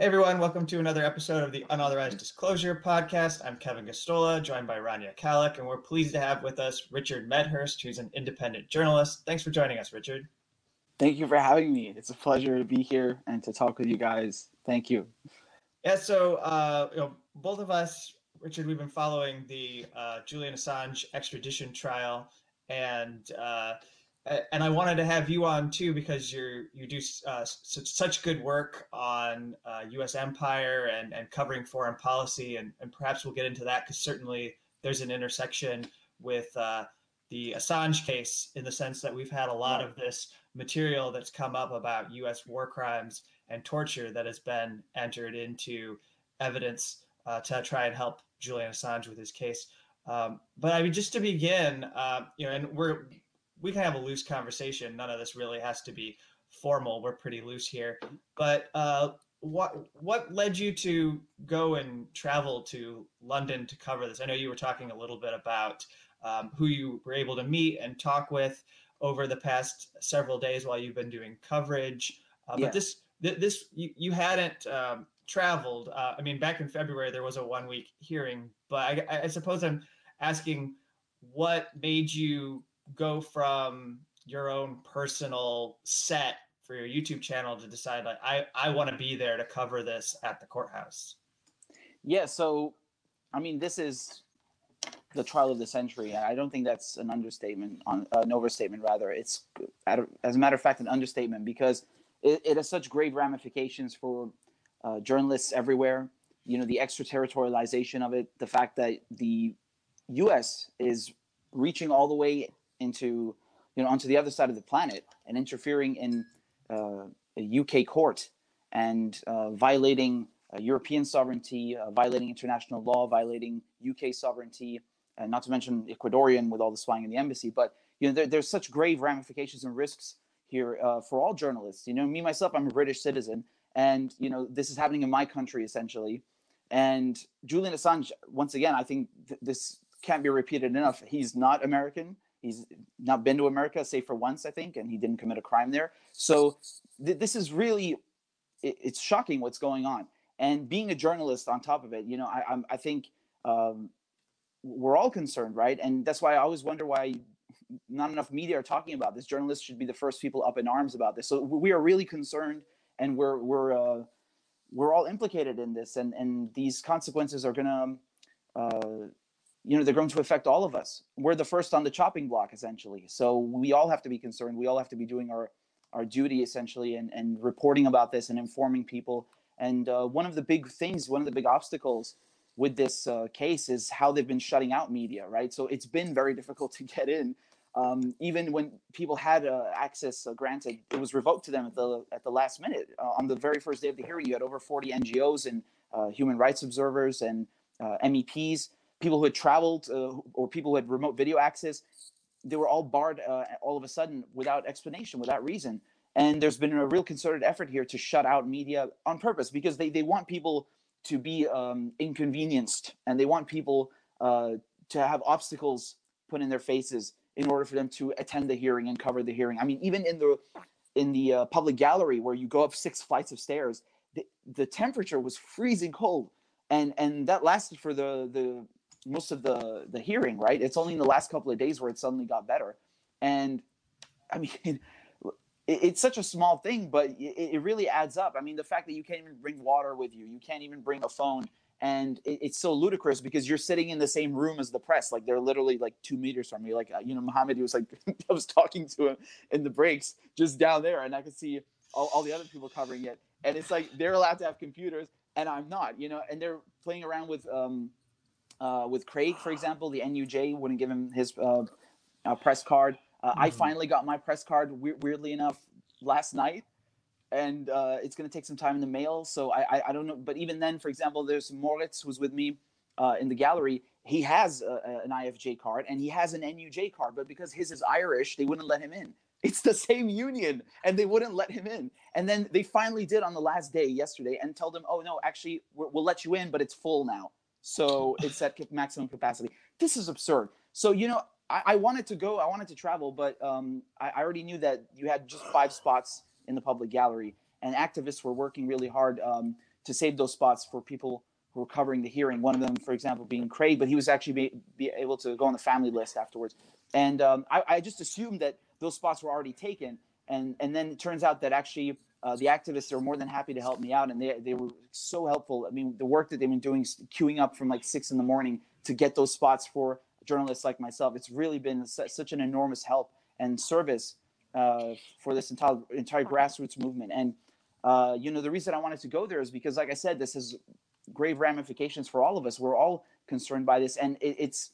Hey everyone, welcome to another episode of the Unauthorized Disclosure Podcast. I'm Kevin Gosztola, joined by Rania Khalek, and we're pleased to have with us Richard Medhurst, who's an independent journalist. Thanks for joining us, Richard. Thank you for having me. It's a pleasure to be here and to talk with you guys. Thank you. Yeah, so uh, you know, both of us, Richard, we've been following the uh, Julian Assange extradition trial, and uh, and I wanted to have you on too because you're you do uh, such, such good work on uh, U.S. empire and and covering foreign policy, and and perhaps we'll get into that because certainly there's an intersection with uh, the Assange case in the sense that we've had a lot of this material that's come up about U.S. war crimes and torture that has been entered into evidence uh, to try and help Julian Assange with his case. Um, but I mean, just to begin, uh, you know, and we're we can have a loose conversation. None of this really has to be formal. We're pretty loose here. But uh, what what led you to go and travel to London to cover this? I know you were talking a little bit about um, who you were able to meet and talk with over the past several days while you've been doing coverage. Uh, yeah. But this this you, you hadn't um, traveled. Uh, I mean, back in February there was a one week hearing, but I, I suppose I'm asking what made you go from your own personal set for your YouTube channel to decide like I I want to be there to cover this at the courthouse? Yeah, so I mean this is the trial of the century. I don't think that's an understatement on uh, an overstatement rather. It's as a matter of fact an understatement because it, it has such grave ramifications for uh, journalists everywhere. You know the extraterritorialization of it, the fact that the U.S. is reaching all the way into you know onto the other side of the planet and interfering in uh, a UK court and uh, violating uh, European sovereignty, uh, violating international law, violating UK sovereignty, and not to mention Ecuadorian with all the spying in the embassy. But you know there, there's such grave ramifications and risks here uh, for all journalists. You know, me myself, I'm a British citizen, and you know this is happening in my country essentially. And Julian Assange, once again, I think th- this can't be repeated enough. He's not American. He's not been to America, save for once, I think, and he didn't commit a crime there. So th- this is really, it, it's shocking what's going on. And being a journalist on top of it, you know, I, I'm, I think um, we're all concerned, right? And that's why I always wonder why not enough media are talking about this. Journalists should be the first people up in arms about this. So we are really concerned, and we're we're uh, we're all implicated in this, and and these consequences are to uh, you know they're going to affect all of us. We're the first on the chopping block essentially. So we all have to be concerned. We all have to be doing our our duty essentially and, and reporting about this and informing people. And uh, one of the big things one of the big obstacles with this uh, case is how they've been shutting out media right? So it's been very difficult to get in. Um, even when people had uh, access uh, granted it was revoked to them at the at the last minute. Uh, on the very first day of the hearing you had over 40 ngos and uh, human rights observers and meps people who had traveled uh, or people who had remote video access, they were all barred uh, all of a sudden without explanation, without reason. And there's been a real concerted effort here to shut out media on purpose because they, they want people to be um, inconvenienced and they want people uh, to have obstacles put in their faces in order for them to attend the hearing and cover the hearing. I mean, even in the in the uh, public gallery where you go up six flights of stairs, the, the temperature was freezing cold, and and that lasted for the the most of the the hearing, right? It's only in the last couple of days where it suddenly got better, and I mean, it, it's such a small thing, but it, really adds up. I mean, the fact that you can't even bring water with you, you can't even bring a phone, and it, it's so ludicrous because you're sitting in the same room as the press, like they're literally like two meters from you. Like uh, you know, Muhammad, he was like, I was talking to him in the breaks just down there, and I could see all, all the other people covering it, and it's like they're allowed to have computers, and I'm not, you know, and they're playing around with um, uh, with Craig, for example, the NUJ wouldn't give him his uh, uh, press card. Mm-hmm. I finally got my press card, we- weirdly enough, last night, and uh, it's going to take some time in the mail. So I, I, I, don't know. But even then, for example, there's Moritz who's with me uh, in the gallery. He has a, an IFJ card and he has an NUJ card, but because his is Irish, they wouldn't let him in. It's the same union, and they wouldn't let him in. And then they finally did on the last day yesterday, and told him, "Oh no, actually, we'll let you in, but it's full now." So it's at maximum capacity. This is absurd. So, you know, I, I wanted to go, I wanted to travel, but um, I, I, already knew that you had just five spots in the public gallery. and activists were working really hard um, to save those spots for people who were covering the hearing. One of them, for example, being Craig, but he was actually be, be able to go on the family list afterwards. And um, I, I, just assumed that those spots were already taken. And, and then it turns out that actually uh, the activists are more than happy to help me out. And they, they were so helpful. I mean, the work that they've been doing, queuing up from like six in the morning to get those spots for journalists like myself, it's really been such an enormous help and service uh, for this entire, entire grassroots movement. And, uh, you know, the reason I wanted to go there is because, like I said, this has grave ramifications for all of us. We're all concerned by this. And it, it's,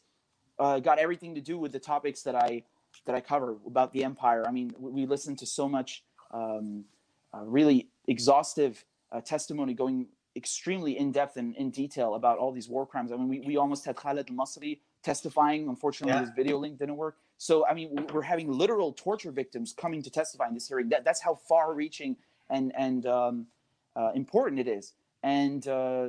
uh, got everything to do with the topics that I that I cover about the empire. I mean, we listen to so much um, really exhaustive uh, testimony going extremely in depth and in detail about all these war crimes. I mean, we, we almost had Khaled al-Masri testifying. Unfortunately, yeah. his video link didn't work. So, I mean, we're having literal torture victims coming to testify in this hearing. That, that's how far-reaching and and um, uh, important it is. And uh,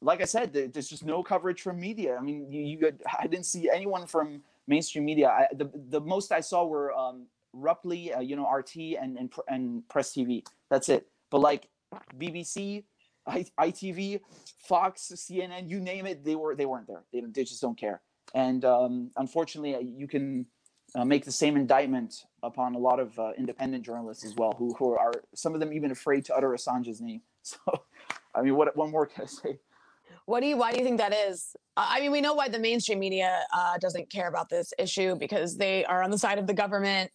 like I said, there's just no coverage from media. I mean, you, you I didn't see anyone from mainstream media. I, the the most I saw were um, Ruptly, uh, you know, RT and, and and Press TV. That's it. But like BBC, I, ITV, Fox, CNN, you name it, they were they weren't there. They they just don't care. And um, unfortunately, uh, you can uh, make the same indictment upon a lot of uh, independent journalists as well, who who are some of them even afraid to utter Assange's name. So, I mean, what one more can I say? What do you? Why do you think that is? I mean, we know why the mainstream media uh, doesn't care about this issue because they are on the side of the government.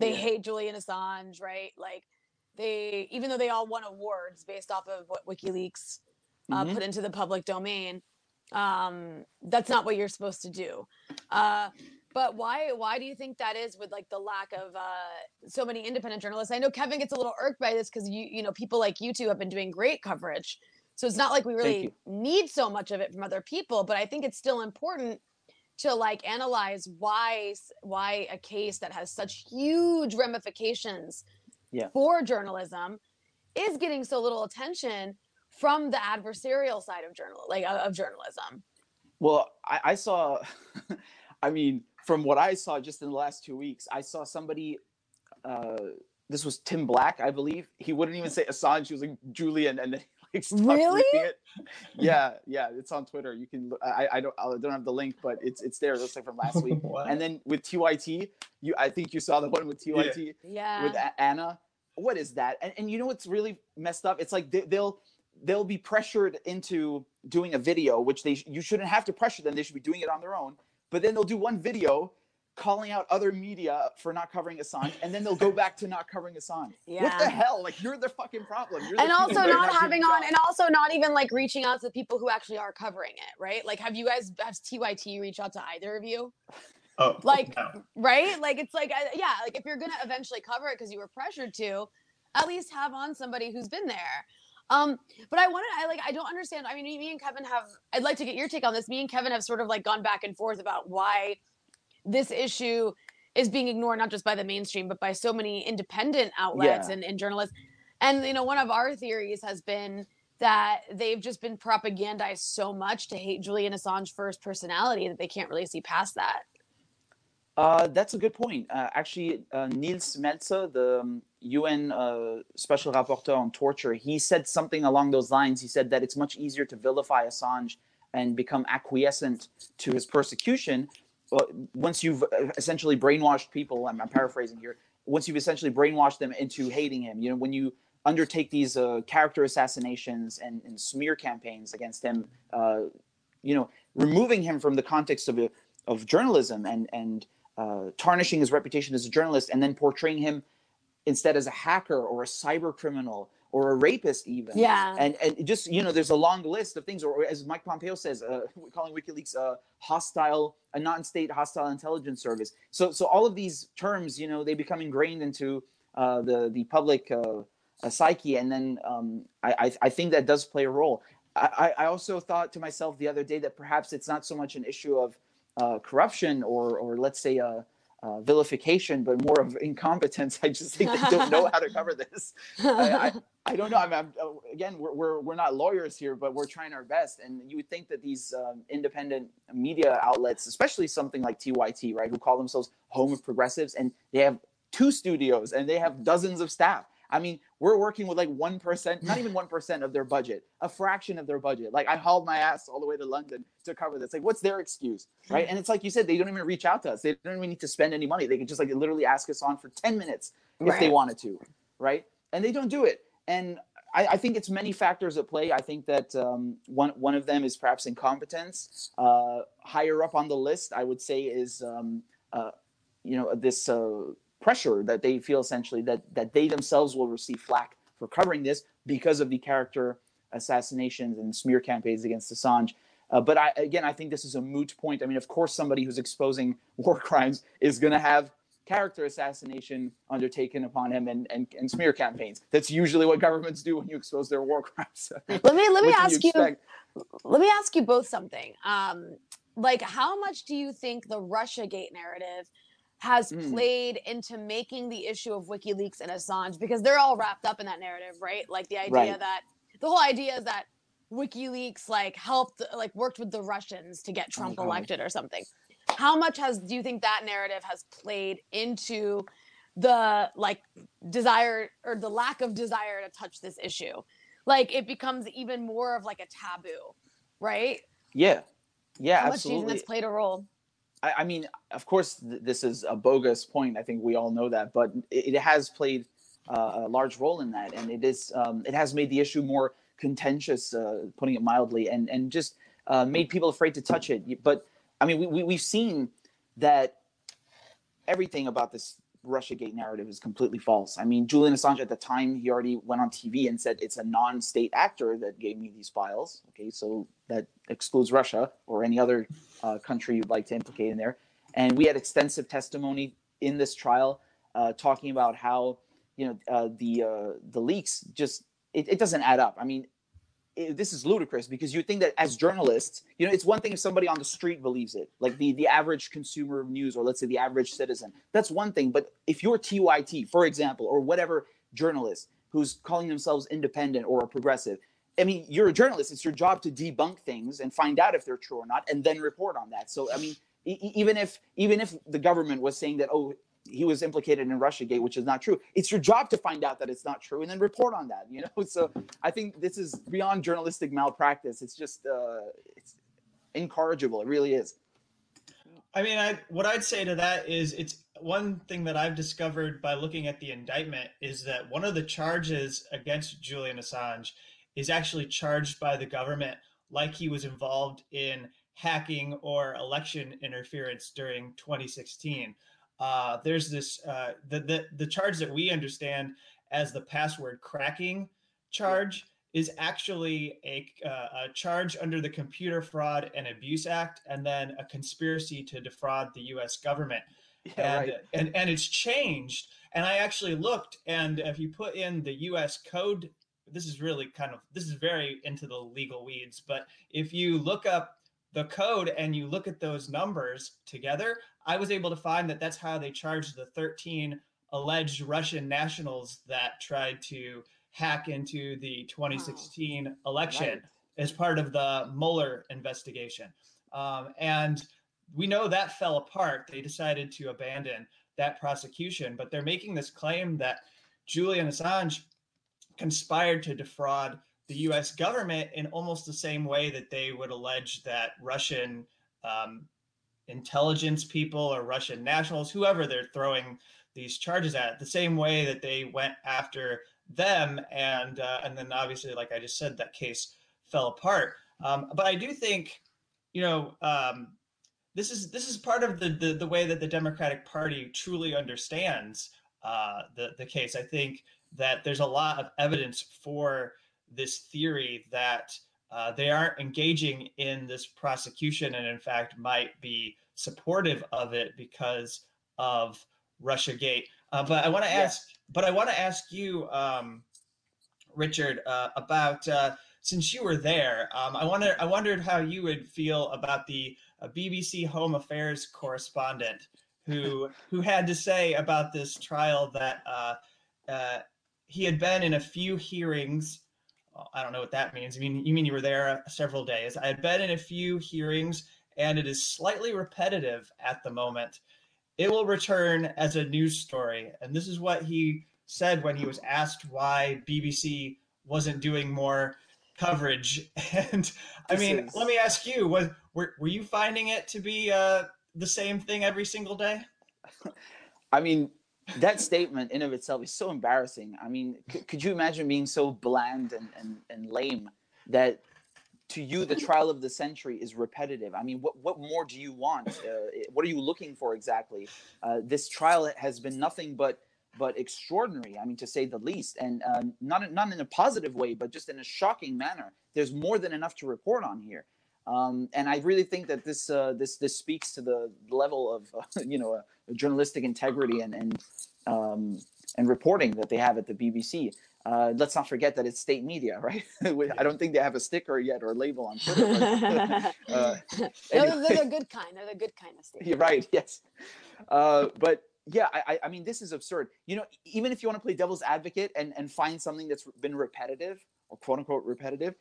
They yeah. hate Julian Assange, right? Like they, even though they all won awards based off of what WikiLeaks uh, mm-hmm. put into the public domain, um, that's not what you're supposed to do. Uh, but why? Why do you think that is? With like the lack of uh, so many independent journalists, I know Kevin gets a little irked by this because you, you know, people like you two have been doing great coverage so it's not like we really need so much of it from other people, but I think it's still important to like analyze why why a case that has such huge ramifications yeah. for journalism is getting so little attention from the adversarial side of journal like of journalism. Well, I, I saw I mean, from what I saw just in the last two weeks, I saw somebody uh this was Tim Black, I believe. He wouldn't even say Assange. He was like Julian, and then really? It. Yeah, yeah, it's on Twitter. You can. I, I don't. I don't have the link, but it's it's there. It looks like from last week. and then with TYT, you. I think you saw the one with TYT. Yeah. With Anna. What is that? And and you know what's really messed up? It's like they, they'll they'll be pressured into doing a video, which they you shouldn't have to pressure them. They should be doing it on their own. But then they'll do one video calling out other media for not covering Assange, and then they'll go back to not covering Assange. Yeah. What the hell? Like you're the fucking problem. The and also not, not having on, and also not even like reaching out to the people who actually are covering it, right? Like, have you guys have TYT reach out to either of you? Oh, like no. right? Like it's like yeah, like if you're gonna eventually cover it because you were pressured to, at least have on somebody who's been there. Um, but I wanted, I like, I don't understand. I mean, me and Kevin have, I'd like to get your take on this. Me and Kevin have sort of like gone back and forth about why this issue is being ignored not just by the mainstream but by so many independent outlets yeah. and, and journalists and you know one of our theories has been that they've just been propagandized so much to hate Julian Assange for his personality that they can't really see past that. Uh, that's a good point. Uh, actually, uh, Nils Melzer, the um, UN uh, special rapporteur on torture, he said something along those lines. He said that it's much easier to vilify Assange and become acquiescent to his persecution once you've uh, essentially brainwashed people, I'm, I'm, paraphrasing here. Once you've essentially brainwashed them into hating him, you know, when you undertake these uh, character assassinations and, and, smear campaigns against him, uh, you know, removing him from the context of of journalism and and uh, tarnishing his reputation as a journalist, and then portraying him instead as a hacker or a cyber criminal or a rapist even. Yeah. And and just you know, there's a long list of things, or as Mike Pompeo says, uh, calling WikiLeaks a hostile, a non-state hostile intelligence service. So so all of these terms, you know, they become ingrained into uh, the the public uh, psyche, and then um, I, I, I think that does play a role. I, I also thought to myself the other day that perhaps it's not so much an issue of uh, corruption or or let's say a uh, vilification, but more of incompetence. I just think they don't know how to cover this. I, I, I don't know. I'm, I'm, uh, again, we're, we're, we're not lawyers here, but we're trying our best. And you would think that these um, independent media outlets, especially something like TYT, right, who call themselves home of progressives, and they have two studios and they have dozens of staff. I mean, we're working with like 1%, not even 1% of their budget, a fraction of their budget. Like I hauled my ass all the way to London to cover this. Like, what's their excuse? Right. And it's like you said, they don't even reach out to us. They don't even need to spend any money. They can just like literally ask us on for 10 minutes if right. they wanted to. Right. And they don't do it. And I, I, think it's many factors at play. I think that um, one one of them is perhaps incompetence. Uh, higher up on the list, I would say, is um, uh, you know this uh, pressure that they feel essentially that that they themselves will receive flack for covering this because of the character assassinations and smear campaigns against Assange. Uh, but I, again, I think this is a moot point. I mean, of course, somebody who's exposing war crimes is going to have character assassination undertaken upon him and, and, and smear campaigns. That's usually what governments do when you expose their war crimes. let me let me ask you, you, let me ask you both something. Um, like how much do you think the Russia Gate narrative has mm. played into making the issue of WikiLeaks and Assange because they're all wrapped up in that narrative, right? Like the idea right. that the whole idea is that WikiLeaks like helped like worked with the Russians to get Trump oh, elected or something how much has do you think that narrative has played into the like desire or the lack of desire to touch this issue like it becomes even more of like a taboo right yeah yeah how absolutely. much do you think that's played a role I, I mean of course th- this is a bogus point. I think we all know that but it, it has played uh, a large role in that. And it is um, it has made the issue more contentious uh, putting it mildly and and just uh, made people afraid to touch it. But I mean, we, we, we've seen that everything about this Russiagate narrative is completely false. I mean, Julian Assange at the time, he already went on TV and said it's a non state actor that gave me these files. Okay, so that excludes Russia or any other uh, country you'd like to implicate in there. And we had extensive testimony in this trial uh, talking about how, you know, uh, the, uh, the leaks just, it, it doesn't add up. I mean, this is ludicrous because you think that as journalists, you know, it's one thing if somebody on the street believes it, like the the average consumer of news, or let's say the average citizen. That's one thing. But if you're TYT, for example, or whatever journalist who's calling themselves independent or a progressive, I mean, you're a journalist. It's your job to debunk things and find out if they're true or not, and then report on that. So, I mean, even if even if the government was saying that, oh, he was implicated in Russiagate, which is not true. It's your job to find out that it's not true and then report on that. You know, so I think this is beyond journalistic malpractice. It's just uh, it's incorrigible. It really is. I mean, I what I'd say to that is it's one thing that I've discovered by looking at the indictment is that one of the charges against Julian Assange is actually charged by the government like he was involved in hacking or election interference during 2016 uh, there's this uh, the, the the charge that we understand as the password cracking charge is actually a, uh, a, charge under the Computer Fraud and Abuse Act, and then a conspiracy to defraud the U.S. government. Yeah, and, right. and and it's changed. And I actually looked, and if you put in the U.S. code, this is really kind of this is very into the legal weeds. But if you look up the code and you look at those numbers together, I was able to find that that's how they charged the 13 alleged Russian nationals that tried to hack into the 2016 oh, election right. as part of the Mueller investigation. Um, and we know that fell apart. They decided to abandon that prosecution, but they're making this claim that Julian Assange conspired to defraud the US government in almost the same way that they would allege that Russian um, intelligence people or Russian nationals, whoever they're throwing these charges at, the same way that they went after them, and uh, and then obviously, like I just said, that case fell apart. Um, but I do think, you know, um, this is this is part of the, the the way that the Democratic Party truly understands uh, the the case. I think that there's a lot of evidence for this theory that uh, they aren't engaging in this prosecution and in fact might be supportive of it because of Russiagate. Uh, but I want to ask, yeah. but I want to ask you, um, Richard, uh, about uh, since you were there. Um, I wonder, I wondered how you would feel about the uh, BBC Home Affairs correspondent who who had to say about this trial that uh, he had been in a few hearings I don't know what that means. I mean, you mean you were there several days. I had been in a few hearings, and it is slightly repetitive at the moment. It will return as a news story, and this is what he said when he was asked why BBC wasn't doing more coverage. And I mean, is... let me ask you: was were were you finding it to be uh, the same thing every single day? I mean, that statement in of itself is so embarrassing. I mean, could you imagine being so bland and, and, and lame that to you the trial of the century is repetitive? I mean, what, what more do you want? Uh, what are you looking for exactly? Uh, this trial has been nothing but but extraordinary. I mean, to say the least, and uh, not not in a positive way, but just in a shocking manner. There's more than enough to report on here. Um, and I really think that this uh, this this speaks to the level of uh, you know journalistic integrity and and um, and reporting that they have at the BBC. Uh, let's not forget that it's state media, right? I don't think they have a sticker yet or a label on Twitter. But, uh, anyway. no, they're the good kind. They're the good kind of state. You're right. Yes, uh, but yeah, I, I mean, this is absurd. You know, even if you want to play devil's advocate and and find something that's been repetitive or quote unquote repetitive,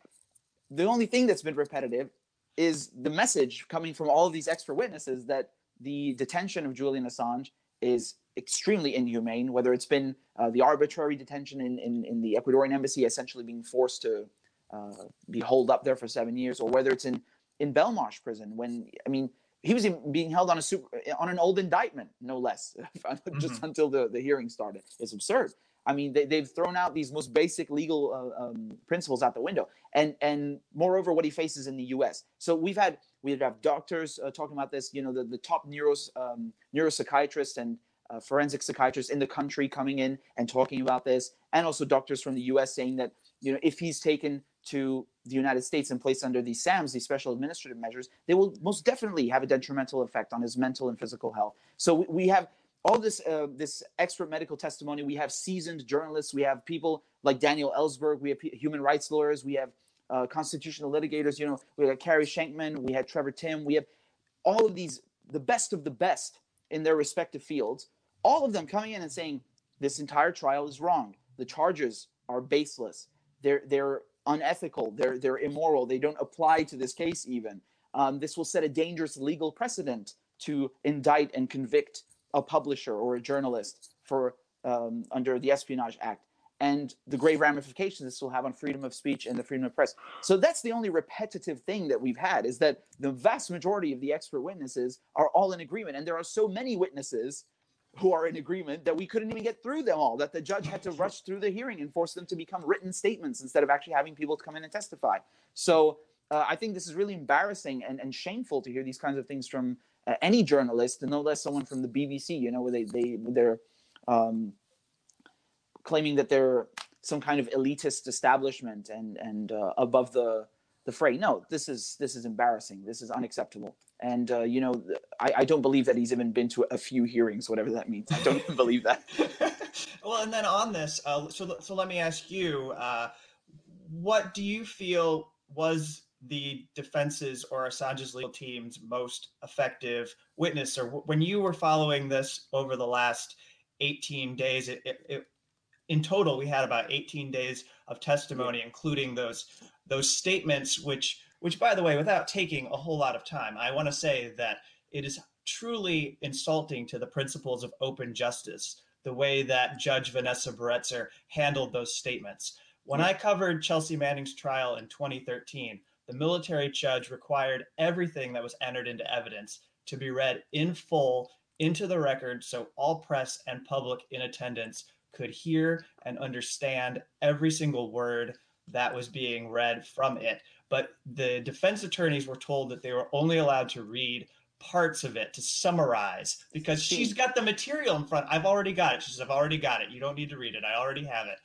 the only thing that's been repetitive is the message coming from all of these extra witnesses that the detention of Julian Assange is extremely inhumane, whether it's been uh, the arbitrary detention in, in, in, the Ecuadorian embassy, essentially being forced to uh, be holed up there for seven years, or whether it's in, in Belmarsh prison, when, I mean, he was being held on a super, on an old indictment, no less, just mm-hmm. until the, the hearing started. It's absurd. I mean, they, they've thrown out these most basic legal uh, um, principles out the window, and and moreover, what he faces in the U.S. So we've had we have doctors uh, talking about this. You know, the, the top neuros um, neuropsychiatrists and uh, forensic psychiatrists in the country coming in and talking about this, and also doctors from the U.S. saying that you know if he's taken to the United States and placed under these SAMs, these special administrative measures, they will most definitely have a detrimental effect on his mental and physical health. So we, we have all this uh, this expert medical testimony. We have seasoned journalists. We have people like Daniel Ellsberg. We have human rights lawyers. We have uh, constitutional litigators. You know, we had Carey Shenkman. We had Trevor Timm. We have all of these, the best of the best in their respective fields. All of them coming in and saying this entire trial is wrong. The charges are baseless. They're they're unethical. They're they're immoral. They don't apply to this case even. Um, this will set a dangerous legal precedent to indict and convict a publisher or a journalist for um, under the Espionage Act and the grave ramifications this will have on freedom of speech and the freedom of press. So that's the only repetitive thing that we've had is that the vast majority of the expert witnesses are all in agreement, and there are so many witnesses who are in agreement that we couldn't even get through them all. That the judge had to rush through the hearing and force them to become written statements instead of actually having people come in and testify. So uh, I think this is really embarrassing and, and shameful to hear these kinds of things from uh, any journalist, and no less someone from the BBC. You know, where they they they're um, claiming that they're some kind of elitist establishment and and uh, above the the fray. No, this is this is embarrassing. This is unacceptable. And uh, you know, I, I don't believe that he's even been to a few hearings, whatever that means. I don't even believe that. well, and then on this, uh, so so let me ask you, uh, what do you feel was the defense's or Assange's legal team's most effective witness? Or when you were following this over the last 18 days, it, it, it, in total we had about 18 days of testimony, including those those statements, which which by the way, without taking a whole lot of time, I want to say that it is truly insulting to the principles of open justice the way that Judge Vanessa Baraitser handled those statements. When I covered Chelsea Manning's trial in 2013, the military judge required everything that was entered into evidence to be read in full into the record so all press and public in attendance could hear and understand every single word that was being read from it. But the defense attorneys were told that they were only allowed to read parts of it to summarize because she's got the material in front. I've already got it. She says, I've already got it. You don't need to read it. I already have it.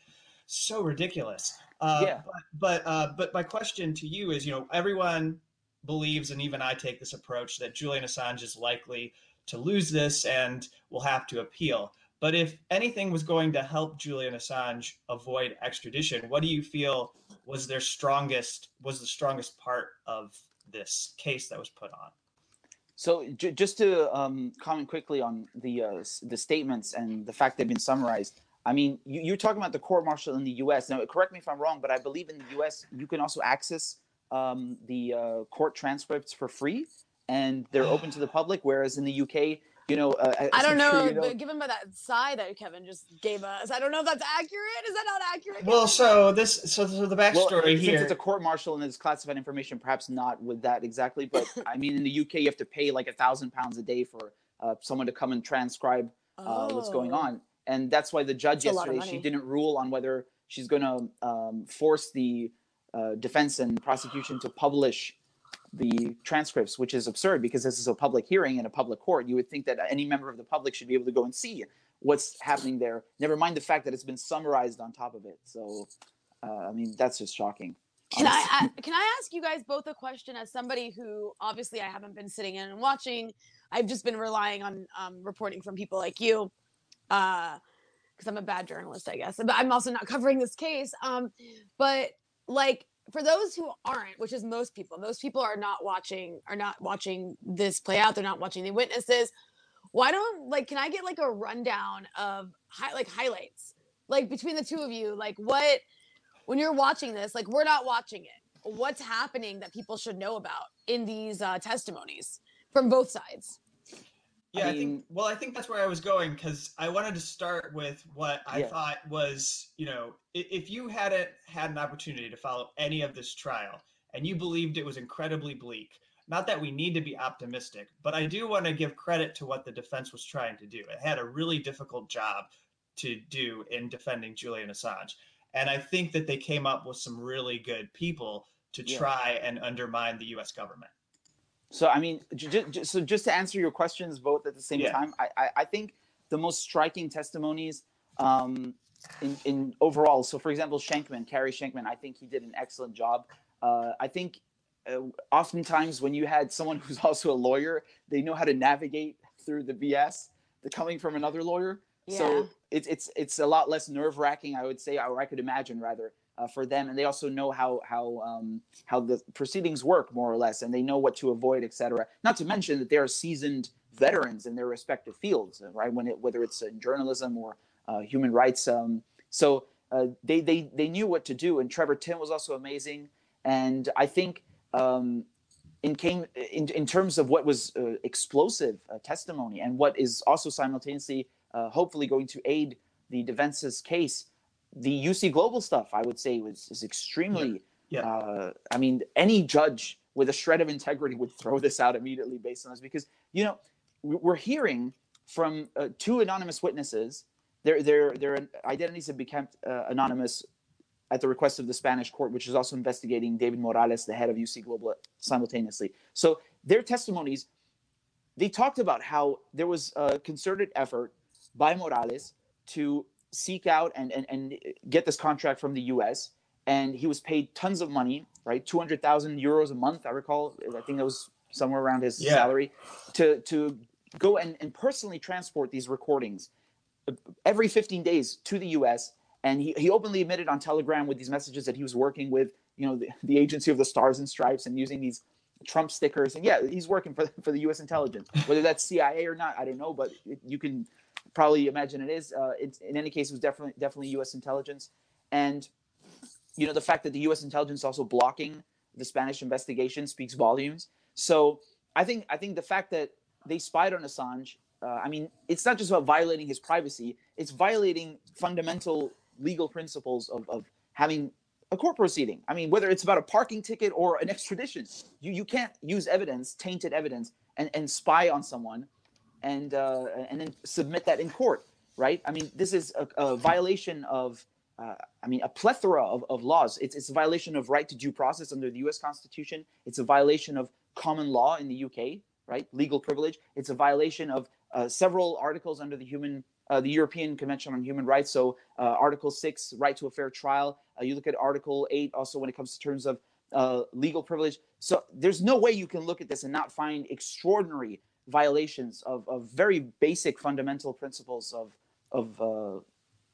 So ridiculous. Uh, yeah. But but, uh, but my question to you is, you know, everyone believes, and even I take this approach that Julian Assange is likely to lose this and will have to appeal. But if anything was going to help Julian Assange avoid extradition, what do you feel was their strongest was the strongest part of this case that was put on? So j- just to um, comment quickly on the uh, the statements and the fact they've been summarized. I mean, you, are talking about the court martial in the U.S. Now, correct me if I'm wrong, but I believe in the U.S. you can also access um, the uh, court transcripts for free, and they're open to the public. Whereas in the U.K., you know, uh, as I don't know, sure you know, but given by that sigh that Kevin just gave us, I don't know if that's accurate. Is that not accurate? Well, Kevin? so this so, so the well, backstory since here. it's a court martial and it's classified information, perhaps not with that exactly. But I mean, in the UK, you have to pay like a thousand pounds a day for uh, someone to come and transcribe uh, what's going Oh. on, and that's why the judge That's a lot of yesterday she didn't rule on whether she's going to um, force the uh, defense and prosecution to publish the transcripts, which is absurd because this is a public hearing in a public court. You would think that any member of the public should be able to go and see what's happening there. Never mind the fact that it's been summarized on top of it. So, uh, I mean, that's just shocking. Can I. I can I ask you guys both a question as somebody who obviously I haven't been sitting in and watching. I've just been relying on um, reporting from people like you, because I'm a bad journalist, I guess. But I'm also not covering this case. Um, but like for those who aren't, which is most people, most people are not watching are not watching this play out. They're not watching the witnesses. Why don't like? Can I get like a rundown of hi- like highlights, like between the two of you, like what when you're watching this, like we're not watching it. What's happening that people should know about in these uh, testimonies from both sides? Yeah, I, think. Well, I think that's where I was going because I wanted to start with what I Yeah. thought was, you know, if you hadn't had an opportunity to follow any of this trial and you believed it was incredibly bleak, not that we need to be optimistic, but I do want to give credit to what the defense was trying to do. It had a really difficult job to do in defending Julian Assange. And I think that they came up with some really good people to Yeah. try and undermine the US government. So I mean, j- j- j- so just to answer your questions both at the same Yeah. time, I, I I think the most striking testimonies um, in in overall. So for example, Shenkman, Carey Shenkman, I think he did an excellent job. Uh, I think uh, oftentimes when you had someone who's also a lawyer, they know how to navigate through the BS. The coming from another lawyer, Yeah. so it's it's it's a lot less nerve wracking, I would say, or I could imagine rather, uh, for them, and they also know how how um, how the proceedings work more or less, and they know what to avoid, etc. Not to mention that they are seasoned veterans in their respective fields, right? When it whether it's in journalism or uh, human rights, um, so uh, they they they knew what to do. And Trevor Timm was also amazing, and I think. Um, in came in, in terms of what was uh, explosive uh, testimony and what is also simultaneously uh, hopefully going to aid the defense's case the uc global stuff i would say was is extremely Yeah. Uh, i mean any judge with a shred of integrity would throw this out immediately based on this because you know we- we're hearing from uh, two anonymous witnesses their their their identities have become uh, anonymous at the request of the Spanish court, which is also investigating David Morales, the head of UC Global, simultaneously. So their testimonies, they talked about how there was a concerted effort by Morales to seek out and, and, and get this contract from the US. And he was paid tons of money, right? 200,000 euros a month, I recall. I think it was somewhere around his Yeah. salary to, to go and, and personally transport these recordings uh, every 15 days to the US and he, he openly admitted on telegram with these messages that he was working with you know the, the agency of the stars and stripes and using these trump stickers and yeah he's working for, for the us intelligence whether that's cia or not i don't know but it, you can probably imagine it is uh, it's, in any case it was definitely definitely us intelligence and you know the fact that the us intelligence also blocking the spanish investigation speaks volumes so i think i think the fact that they spied on assange uh, i mean it's not just about violating his privacy it's violating fundamental legal principles of, of having a court proceeding. I mean, whether it's about a parking ticket or an extradition, you, you can't use evidence, tainted evidence, and, and spy on someone and uh, and then submit that in court, right? I mean, this is a, a violation of, uh, I mean, a plethora of, of laws. It's, it's a violation of right to due process under the U.S. Constitution. It's a violation of common law in the UK, right? Legal privilege. It's a violation of uh, several articles under the human uh, the European Convention on Human Rights. So, uh, Article 6, right to a fair trial. Uh, you look at Article 8, also when it comes to terms of uh, legal privilege. So, there's no way you can look at this and not find extraordinary violations of, of very basic fundamental principles of, of uh,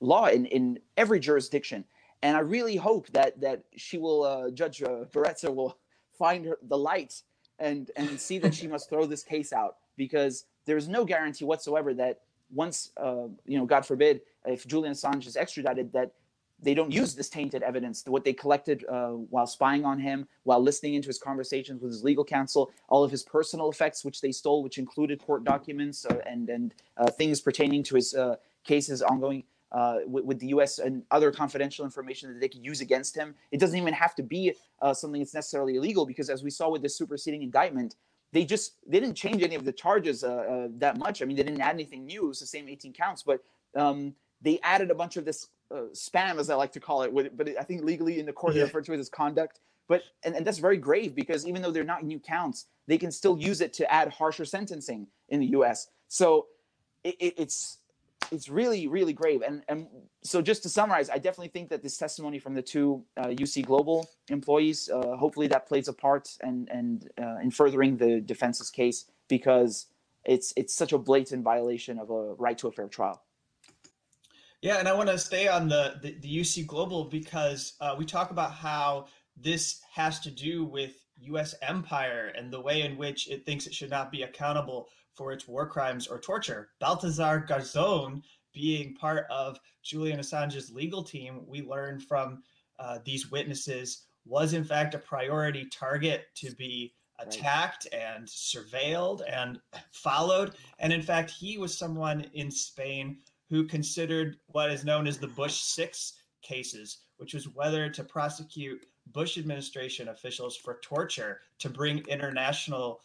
law in, in every jurisdiction. And I really hope that, that she will, uh, Judge uh, will find her, the light and, and see that she must throw this case out because there's no guarantee whatsoever that once uh, you know god forbid if julian assange is extradited that they don't use this tainted evidence. What they collected uh, while spying on him, while listening into his conversations with his legal counsel, all of his personal effects, which they stole, which included court documents uh, and and uh, things pertaining to his uh, cases ongoing uh, with, with, the U.S. and other confidential information that they could use against him. It doesn't even have to be uh, something that's necessarily illegal, because as we saw with the superseding indictment, they just they didn't change any of the charges that much. I mean, they didn't add anything new. It was the same 18 counts, but um, they added a bunch of this uh, spam, as I like to call it, but I think legally in the court yeah. they refer to it as conduct. But and, and that's very grave because even though they're not new counts, they can still use it to add harsher sentencing in the U.S. So it, it, it's it's really really grave. And and so just to summarize, I definitely think that this testimony from the two uh, UC Global employees, uh, hopefully that plays a part and and uh, in furthering the defense's case because it's it's such a blatant violation of a right to a fair trial. Yeah, and I want to stay on the, the, the UC Global because uh, we talk about how this has to do with U.S. empire and the way in which it thinks it should not be accountable for its war crimes or torture. Baltasar Garzon, being part of Julian Assange's legal team, we learned from uh, these witnesses, was in fact a priority target to be attacked right. and surveilled and followed. And in fact, he was someone in Spain who considered what is known as the Bush Six cases, which was whether to prosecute Bush administration officials for torture to bring international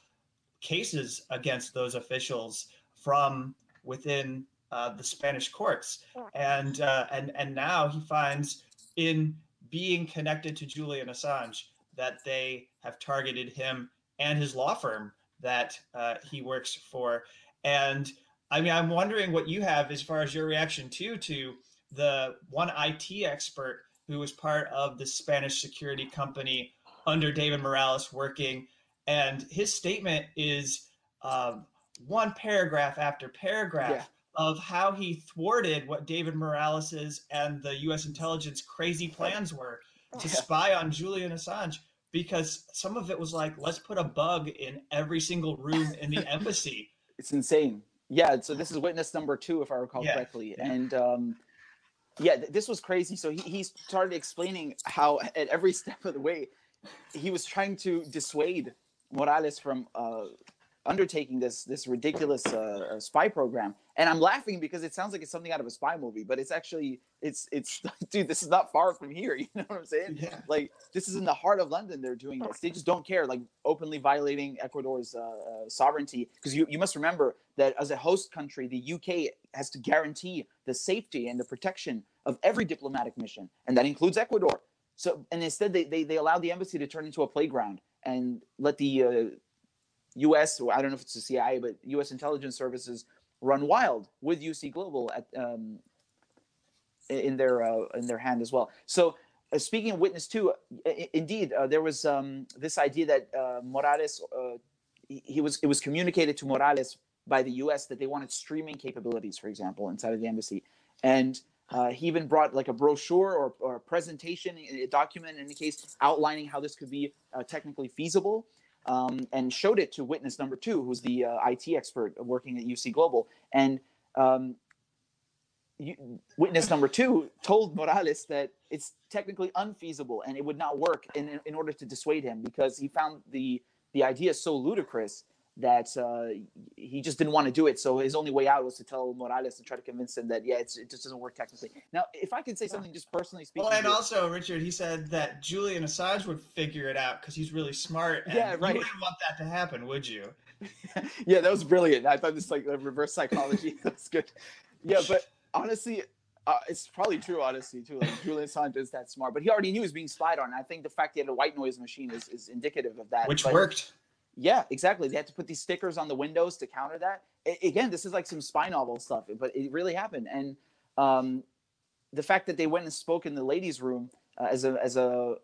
cases against those officials from within uh, the Spanish courts. And uh, and and now he finds in being connected to Julian Assange that they have targeted him and his law firm that uh, he works for. And I mean, I'm wondering what you have as far as your reaction to to the one IT expert who was part of the Spanish security company under David Morales working, and his statement is um, one paragraph after paragraph. Yeah. Of how he thwarted what David Morales's and the U.S. intelligence crazy plans were to yeah. spy on Julian Assange, because some of it was like, let's put a bug in every single room in the embassy. It's insane. Yeah, so this is witness number two, if I recall yeah. correctly, and um, yeah, th- this was crazy. So he he started explaining how at every step of the way he was trying to dissuade Morales from uh, undertaking this this ridiculous uh, uh, spy program. And i'm laughing because it sounds like it's something out of a spy movie but it's actually it's it's dude this is not far from here you know what i'm saying? Yeah. like this is in the heart of london they're doing this. They just don't care like openly violating ecuador's uh, uh, sovereignty. Because you, you must remember that as a host country the uk has to guarantee the safety and the protection of every diplomatic mission and that includes ecuador. So and instead they, they, they allow the embassy to turn into a playground and let the uh, U.S. I don't know if it's the CIA, but U.S. intelligence services run wild with UC Global at um, in their uh, in their hand as well. So. Uh, speaking of witness two, uh, indeed, uh, there was um, this idea that uh, Morales, uh, he, he, was it was communicated to Morales by the U.S. that they wanted streaming capabilities, for example, inside of the embassy, and he even brought like a brochure or, or a presentation, a document in the case outlining how this could be technically feasible um, and showed it to witness number two, who's the uh, IT expert working at UC Global. And um, you, witness number two told Morales that it's technically unfeasible and it would not work in, in order to dissuade him because he found the the idea so ludicrous that uh, he just didn't want to do it. So his only way out was to tell Morales and try to convince him that yeah, it just doesn't work technically. Now, if I could say something just personally speaking. Well, and also Richard, he said that Julian Assange would figure it out because he's really smart. yeah, right. You wouldn't want that to happen, would you? yeah, that was brilliant. I thought this like reverse psychology. That's good. Yeah, but honestly. Uh, it's probably true, honestly, too. Like Julian Assange is that smart, but he already knew he was being spied on. I think the fact he had a white noise machine is, is indicative of that. Which but, worked yeah, exactly. They had to put these stickers on the windows to counter that. again, this is like some spy novel stuff, but it really happened. And um, the fact that they went and spoke in the ladies' room uh, as a as a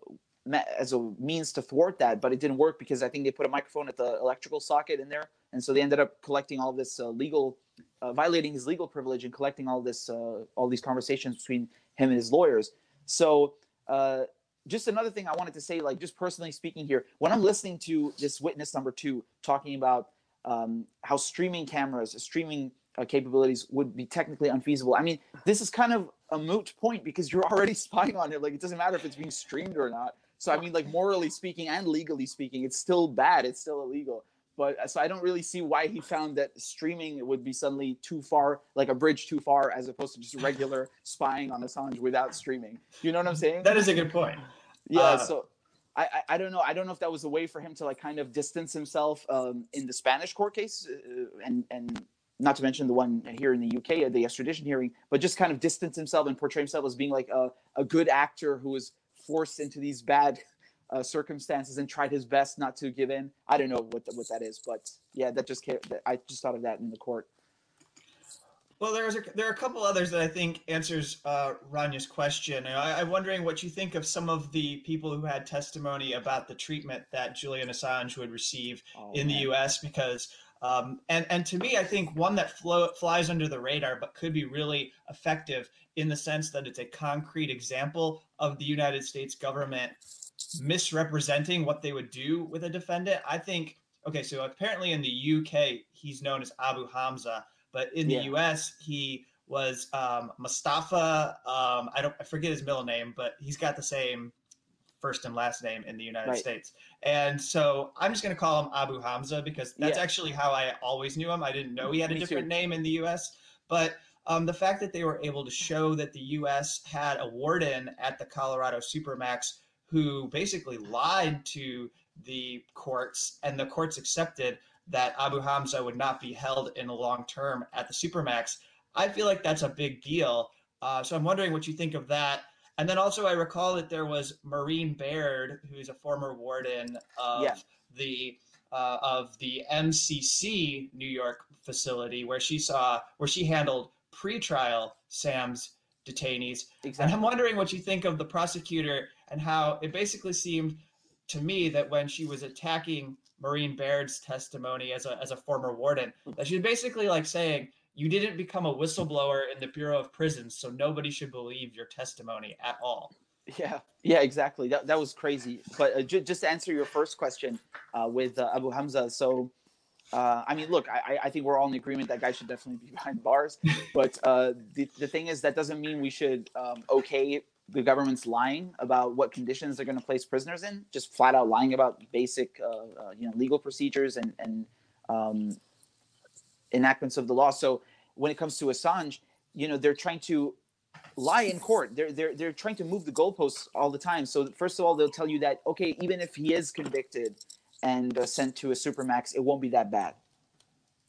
as a means to thwart that, but it didn't work because I think they put a microphone at the electrical socket in there, and so they ended up collecting all this uh, legal, uh, violating his legal privilege and collecting all this uh, all these conversations between him and his lawyers. So uh, just another thing I wanted to say, like just personally speaking here, when I'm listening to this witness number two talking about um, how streaming cameras, streaming uh, capabilities would be technically unfeasible. I mean, this is kind of a moot point because you're already spying on it. Like, it doesn't matter if it's being streamed or not. So, I mean, like, morally speaking and legally speaking, it's still bad. It's still illegal. But uh, so I don't really see why he found that streaming would be suddenly too far, like a bridge too far, as opposed to just regular spying on Assange without streaming. You know what I'm saying? That is a good point. Yeah. Uh, so I, I, I don't know. I don't know if that was a way for him to like kind of distance himself um, in the Spanish court case, uh, and and not to mention the one here in the UK, uh, the extradition hearing, but just kind of distance himself and portray himself as being like a, a good actor who was forced into these bad uh, circumstances and tried his best not to give in. I don't know what what that is, but yeah, that just came, I just thought of that in the court. Well, there's a, there are a couple others that I think answers uh, Rania's question. I, I'm wondering what you think of some of the people who had testimony about the treatment that Julian Assange would receive Oh, in the. U.S. Because um, and and to me, I think one that flo- flies under the radar but could be really effective in the sense that it's a concrete example of the United States government misrepresenting what they would do with a defendant. I think okay, so apparently in the UK he's known as Abu Hamza, but in the Yeah. US he was um, Mustafa. Um, I don't I forget his middle name, but he's got the same first and last name in the United Right. States. And so I'm just going to call him Abu Hamza because that's Yeah. actually how I always knew him. I didn't know he had a Me too. different name in the US. But um, the fact that they were able to show that the US had a warden at the Colorado Supermax who basically lied to the courts, and the courts accepted that Abu Hamza would not be held in the long term at the Supermax. I feel like that's a big deal. Uh, so I'm wondering what you think of that. And then also, I recall that there was Maureen Baird, who's a former warden of Yeah. the uh, of the MCC New York facility, where she saw where she handled pretrial SAMs detainees. And I'm wondering what you think of the prosecutor and how it basically seemed to me that when she was attacking Maureen Baird's testimony as a as a former warden, that she's basically like saying you didn't become a whistleblower in the Bureau of Prisons, so nobody should believe your testimony at all. Yeah, yeah, exactly. That, that was crazy. But uh, ju- just to answer your first question uh, with uh, Abu Hamza, so uh, I mean, look, I, I- I think we're all in agreement that guy should definitely be behind bars. But uh, the, the thing is, that doesn't mean we should um, okay the government's lying about what conditions they're going to place prisoners in, just flat out lying about basic, uh, uh, you know, legal procedures and and um, enactments of the law. So when it comes to Assange, you know, they're trying to lie in court. They're they're they're trying to move the goalposts all the time. So first of all, they'll tell you that okay, even if he is convicted and uh, sent to a supermax, it won't be that bad.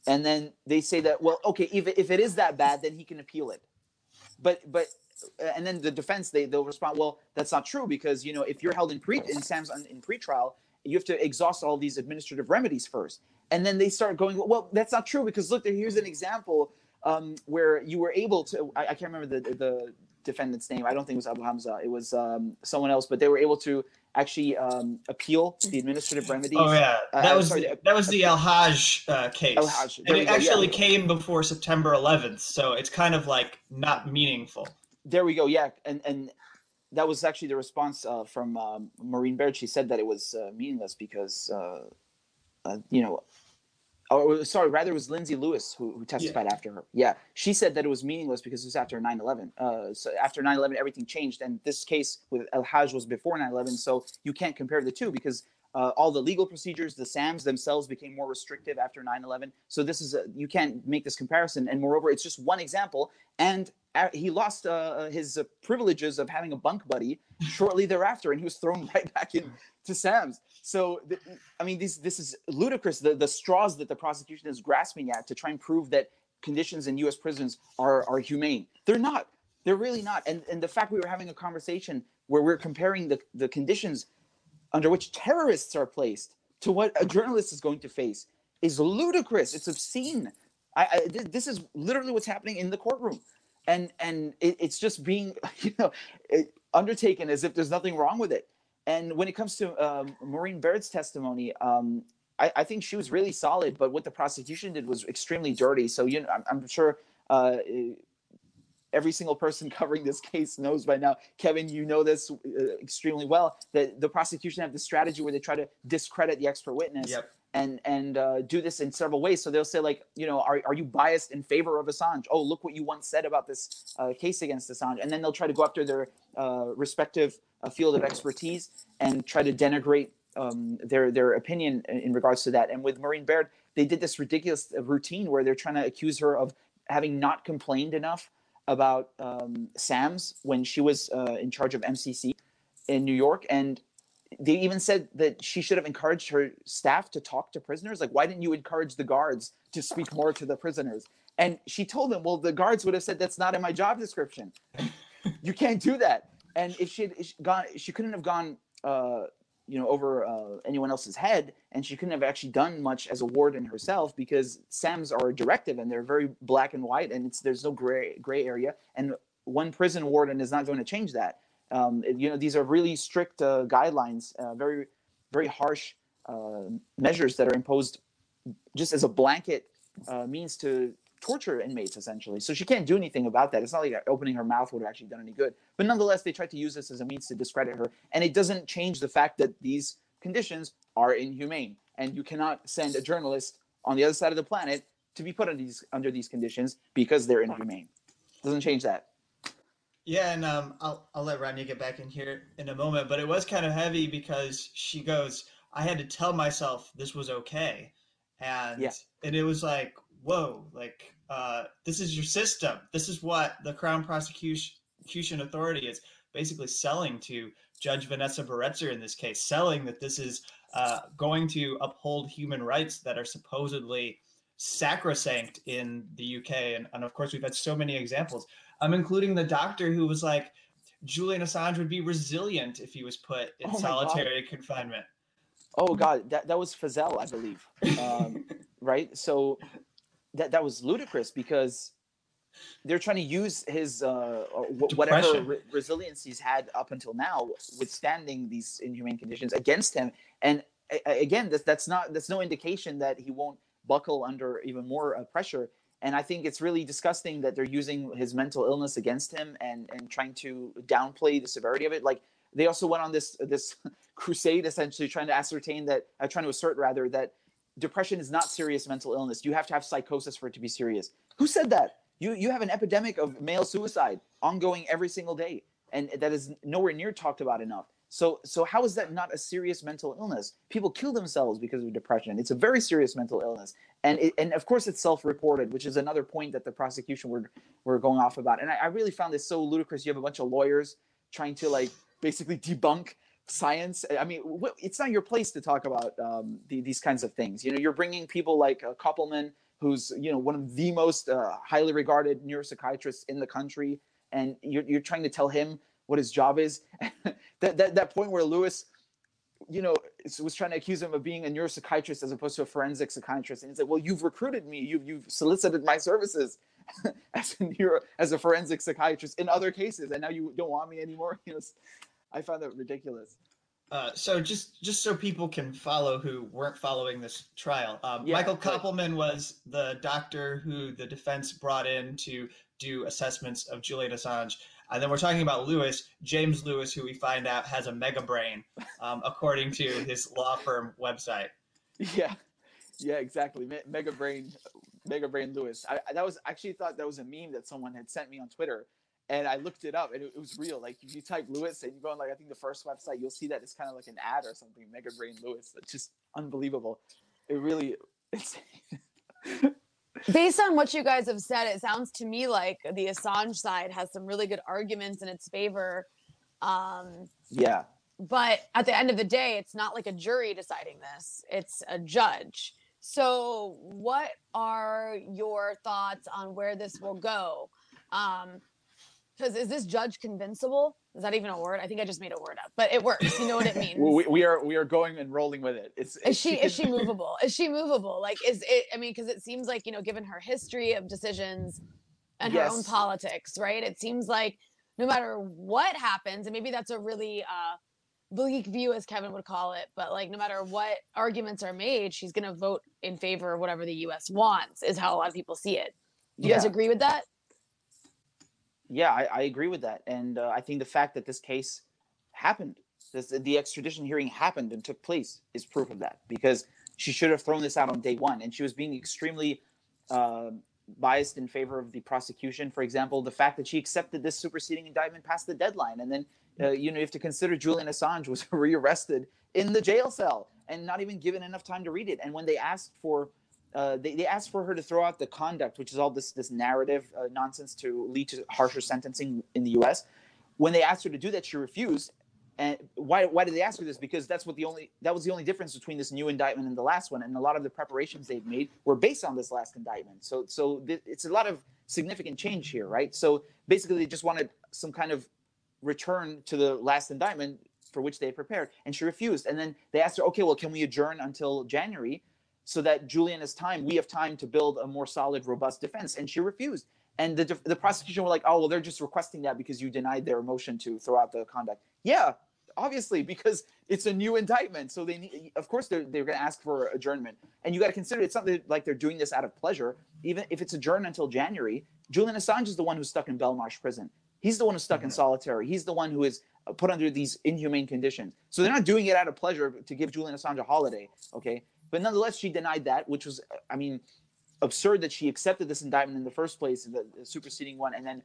And then they say that well, okay, if if it is that bad, then he can appeal it. But but and then the defense they they'll respond, well, that's not true because you know if you're held in pre in SAMs in pretrial, you have to exhaust all these administrative remedies first. And then they start going, well, that's not true because look, here's an example um, where you were able to. I, I can't remember the the defendant's name. I don't think it was Abu Hamza. It was um, someone else, but they were able to actually um, appeal the administrative remedies. Oh yeah, Uh, that I'm was sorry, the, the- that was the El-Hage uh, case, El-Hage, and it go, yeah. actually came before September 11th, so it's kind of like not meaningful. There we go. Yeah, and and that was actually the response uh, from um, Maureen Baird. She said that it was uh, meaningless because, uh, uh, you know, or sorry, rather it was Lindsay Lewis who, who testified after her. Yeah, she said that it was meaningless because it was after 9/11. Uh, so after 9/11, everything changed, and this case with El-Hage was before 9/11. So you can't compare the two because. Uh, all the legal procedures, the SAMs themselves became more restrictive after 9/11. So this is a, you can't make this comparison. And moreover, it's just one example. And uh, he lost uh, his uh, privileges of having a bunk buddy shortly thereafter, and he was thrown right back in to SAMs. So, th- I mean, this this is ludicrous. The the straws that the prosecution is grasping at to try and prove that conditions in U.S. prisons are are humane. They're not. They're really not. And and the fact we were having a conversation where we're comparing the the conditions under which terrorists are placed to what a journalist is going to face is ludicrous. It's obscene. I, I th- this is literally what's happening in the courtroom, and and it, it's just being you know it, undertaken as if there's nothing wrong with it. And when it comes to um, Maureen Baird's testimony, um, I, I think she was really solid, but what the prosecution did was extremely dirty. So you know, I'm, I'm sure. Uh, every single person covering this case knows by now kevin you know this uh, extremely well that the prosecution have the strategy where they try to discredit the expert witness Yep. and and uh, do this in several ways. So they'll say like, you know, are, are you biased in favor of Assange? Oh, look what you once said about this uh, case against Assange, and then they'll try to go after their uh, respective uh, field of expertise and try to denigrate um, their their opinion in, in regards to that. And with Maureen Baird, they did this ridiculous routine where they're trying to accuse her of having not complained enough about um, SAMS when she was uh, in charge of MCC in New York, and they even said that she should have encouraged her staff to talk to prisoners. Like, why didn't you encourage the guards to speak more to the prisoners? And she told them, well, the guards would have said that's not in my job description. you can't do that. And if she had gone, she couldn't have gone, uh, you know, over uh, anyone else's head, and she couldn't have actually done much as a warden herself because SAMs are directive and they're very black and white, and it's there's no gray gray area. And one prison warden is not going to change that. Um, you know, these are really strict uh, guidelines, uh, very, very harsh uh, measures that are imposed just as a blanket uh, means to torture inmates, essentially. So she can't do anything about that. It's not like opening her mouth would have actually done any good. But nonetheless, they tried to use this as a means to discredit her, and it doesn't change the fact that these conditions are inhumane, and you cannot send a journalist on the other side of the planet to be put under these under these conditions because they're inhumane. Doesn't change that. Yeah, and um, I'll I'll let Rania get back in here in a moment, but it was kind of heavy because she goes, "I had to tell myself this was okay," and Yeah. and it was like, whoa, like uh, this is your system. This is what the Crown Prosecution Authority is basically selling to Judge Vanessa Baraitser in this case, selling that this is uh, going to uphold human rights that are supposedly sacrosanct in the UK, and, and of course we've had so many examples. I'm including the doctor who was like, Julian Assange would be resilient if he was put in Oh my God. solitary confinement. Oh God, that that was Fazel, I believe. Um, right? So that that was ludicrous because they're trying to use his uh, whatever Depression. re- resilience he's had up until now, withstanding these inhumane conditions against him. And a- again, that's that's not that's no indication that he won't buckle under even more uh, pressure. And I think it's really disgusting that they're using his mental illness against him and and trying to downplay the severity of it. Like they also went on this this crusade essentially trying to ascertain that uh, trying to assert rather that depression is not serious mental illness. You have to have psychosis for it to be serious. Who said that? You you have an epidemic of male suicide ongoing every single day and that is nowhere near talked about enough. So so how is that not a serious mental illness? People kill themselves because of depression. It's a very serious mental illness. And it, and of course it's self-reported which is another point that the prosecution were were going off about. And I, I really found this so ludicrous. You have a bunch of lawyers trying to like basically debunk science i mean it's not your place to talk about um, the, these kinds of things. You know you're bringing people like uh, Kopelman who's you know one of the most uh, highly regarded neuropsychiatrists in the country and you're, you're trying to tell him what his job is. That, that that point where lewis you know was trying to accuse him of being a neuropsychiatrist as opposed to a forensic psychiatrist and he's like well you've recruited me. You've, you've solicited my services as a neuro as a forensic psychiatrist in other cases and now you don't want me anymore. You know i found that ridiculous Uh, so just just so people can follow who weren't following this trial, um, Yeah, Michael. Kopelman was the doctor who the defense brought in to do assessments of Julian Assange. And then we're talking about Lewis, James Lewis, who we find out has a mega brain, um, according to his law firm website. Yeah, yeah, exactly. Me- Mega Brain, Mega Brain Lewis. I, I- that was I actually thought that was a meme that someone had sent me on Twitter, and I looked it up, and it, it was real. Like if you type Lewis and you go on like I think the first website, you'll see that it's kind of like an ad or something. Mega Brain Lewis. It's just unbelievable. It really. It's, Based on what you guys have said, it sounds to me like the Assange side has some really good arguments in its favor. Um, yeah, but at the end of the day, it's not like a jury deciding this, it's a judge. So, what are your thoughts on where this will go? Um, because is this judge convincible? Is that even a word? I think I just made a word up, but it works. You know what it means. we, we are we are going and rolling with it. It's is she is she movable is she movable like is it i mean because it seems like you know given her history of decisions and her own politics right it seems like no matter what happens and maybe that's a really uh bleak view as kevin would call it but like no matter what arguments are made she's going to vote in favor of whatever the us wants is how a lot of people see it do you guys agree with that Yeah, I, I agree with that, and uh, I think the fact that this case happened, this, the extradition hearing happened and took place, is proof of that. Because she should have thrown this out on day one. And she was being extremely uh, biased in favor of the prosecution. For example, the fact that she accepted this superseding indictment past the deadline, and then uh, you know you have to consider Julian Assange was rearrested in the jail cell and not even given enough time to read it. And when they asked for uh, they, they asked for her to throw out the conduct, which is all this this narrative uh, nonsense to lead to harsher sentencing in the U.S. When they asked her to do that, she refused. And why why did they ask her this? Because that's what the only that was the only difference between this new indictment and the last one. And a lot of the preparations they've made were based on this last indictment. So so th- it's a lot of significant change here, right? So basically, they just wanted some kind of return to the last indictment for which they prepared, and she refused. And then they asked her, okay, well, can we adjourn until January? So that Julian has time, we have time to build a more solid, robust defense. And she refused. And the, the prosecution were like, oh, well, they're just requesting that because you denied their motion to throw out the conduct. Yeah, obviously, because it's a new indictment. So they need, of course, they're, they're going to ask for adjournment. And you got to consider it's not like they're doing this out of pleasure. Even if it's adjourned until January, Julian Assange is the one who's stuck in Belmarsh prison. He's the one who's stuck mm-hmm. in solitary. He's the one who is put under these inhumane conditions. So they're not doing it out of pleasure to give Julian Assange a holiday. Okay. But nonetheless, she denied that, which was, I mean, absurd that she accepted this indictment in the first place, the, the superseding one, and then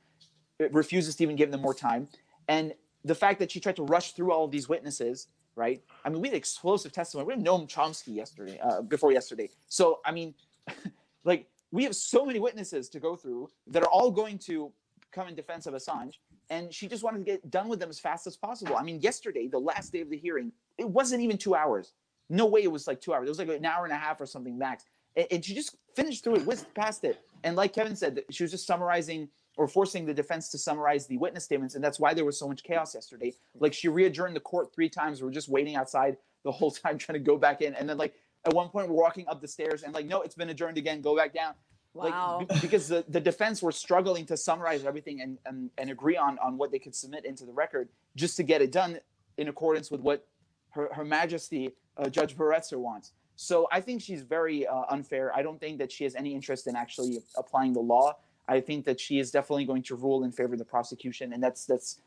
refuses to even give them more time. And the fact that she tried to rush through all of these witnesses, right? I mean, we had explosive testimony. We had Noam Chomsky yesterday, uh, before yesterday. So, I mean, like, we have so many witnesses to go through that are all going to come in defense of Assange. And she just wanted to get done with them as fast as possible. I mean, yesterday, the last day of the hearing, it wasn't even two hours. No way it was like two hours. It was like an hour and a half or something max. And, and she just finished through it, whizzed past it. And like Kevin said, she was just summarizing or forcing the defense to summarize the witness statements. And that's why there was so much chaos yesterday. Like she readjourned the court three times. We are just waiting outside the whole time trying to go back in. And then like at one point we're walking up the stairs and like, no, it's been adjourned again. Go back down. Wow. Like, because the, the defense were struggling to summarize everything and, and, and agree on, on what they could submit into the record just to get it done in accordance with what her, her majesty uh, Judge Baraitser wants. So I think she's very uh, unfair. I don't think that she has any interest in actually applying the law. I think that she is definitely going to rule in favor of the prosecution, and that's that's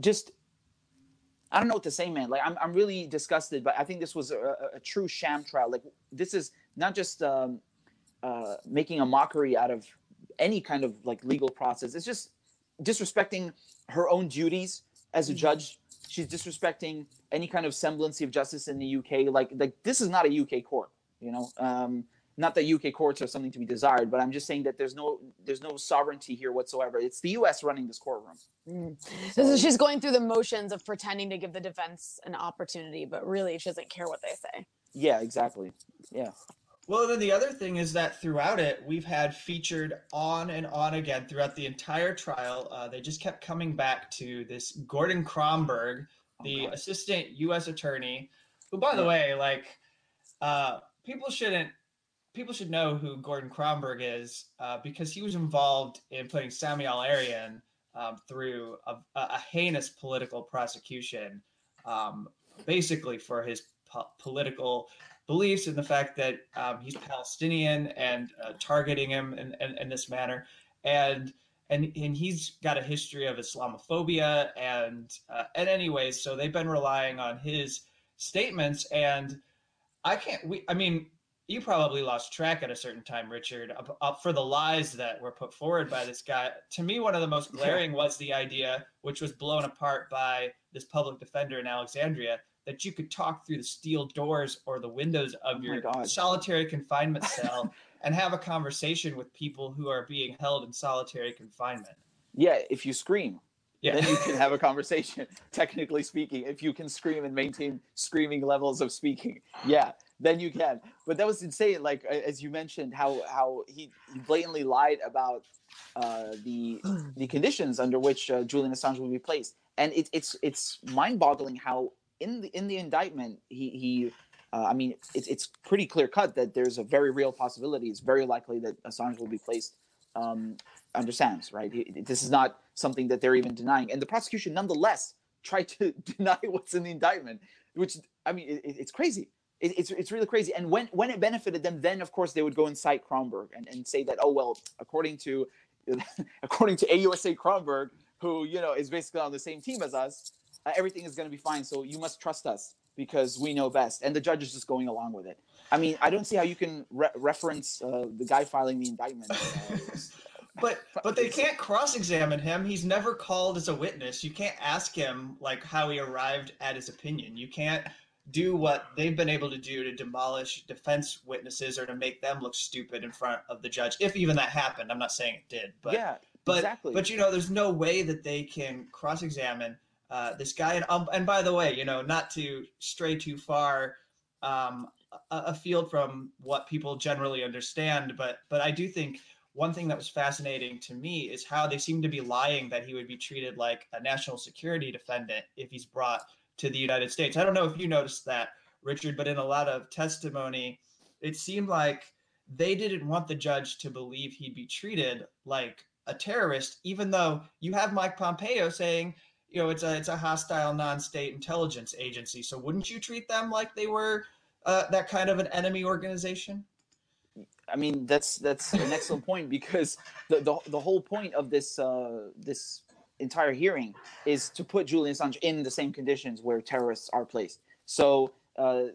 just I don't know what to say, man. Like I'm I'm really disgusted, but I think this was a, a true sham trial. Like this is not just um, uh, making a mockery out of any kind of like legal process. It's just disrespecting her own duties as a mm-hmm. judge she's disrespecting any kind of semblance of justice in the UK. Like, like this is not a UK court, you know. Um, not that UK courts are something to be desired, but I'm just saying that there's no there's no sovereignty here whatsoever. It's the U.S. running this courtroom. Mm. So, she's going through the motions of pretending to give the defense an opportunity, but really she doesn't care what they say. Yeah, exactly. Yeah. Well, then the other thing is that throughout it, we've had featured on and on again throughout the entire trial. Uh, they just kept coming back to this Gordon Kromberg, the oh, assistant U.S. attorney, who, by the way, like uh, people shouldn't people should know who Gordon Kromberg is uh, because he was involved in putting Samuel Al-Arian um, through a, a, heinous political prosecution, um, basically for his po- political beliefs and the fact that um, he's Palestinian and uh, targeting him in, in, in, this manner. And and and he's got a history of Islamophobia and uh, and anyways, so they've been relying on his statements. And I can't. We I mean, you probably lost track at a certain time, Richard, up, up for the lies that were put forward by this guy. To me, one of the most glaring was the idea, which was blown apart by this public defender in Alexandria, that you could talk through the steel doors or the windows of oh your solitary confinement cell and have a conversation with people who are being held in solitary confinement. Yeah, if you scream, yeah. then you can have a conversation. Technically speaking, if you can scream and maintain screaming levels of speaking, yeah, then you can. But that was insane. Like as you mentioned, how how he, he blatantly lied about uh, the the conditions under which uh, Julian Assange will be placed, and it, it's it's mind boggling how in the in the indictment, he he. Uh, I mean, it's it's pretty clear cut that there's a very real possibility. It's very likely that Assange will be placed um, under SAMs. Right. This is not something that they're even denying, and the prosecution nonetheless tried to deny what's in the indictment, which I mean, it, it's crazy. It, it's it's really crazy. And when when it benefited them, then of course they would go and cite Kromberg and, and say that oh well, according to according to AUSA Kromberg, who you know is basically on the same team as us, uh, everything is going to be fine. So you must trust us. because we know best, and the judge is just going along with it. I mean, I don't see how you can re- reference uh, the guy filing the indictment. But but they can't cross-examine him. He's never called as a witness. You can't ask him like how he arrived at his opinion. You can't do what they've been able to do to demolish defense witnesses or to make them look stupid in front of the judge. If even that happened, I'm not saying it did, but yeah, but exactly. but you know, there's no way that they can cross-examine uh, this guy. And um, and by the way, you know, not to stray too far um, afield from what people generally understand, but but I do think one thing that was fascinating to me is how they seem to be lying that he would be treated like a national security defendant if he's brought to the United States. I don't know if you noticed that, Richard, but in a lot of testimony, it seemed like they didn't want the judge to believe he'd be treated like a terrorist, even though you have Mike Pompeo saying, you know, it's a it's a hostile non-state intelligence agency. So wouldn't you treat them like they were uh, that kind of an enemy organization? I mean, that's that's an excellent point because the, the the whole point of this uh, this entire hearing is to put Julian Assange in the same conditions where terrorists are placed. So, uh,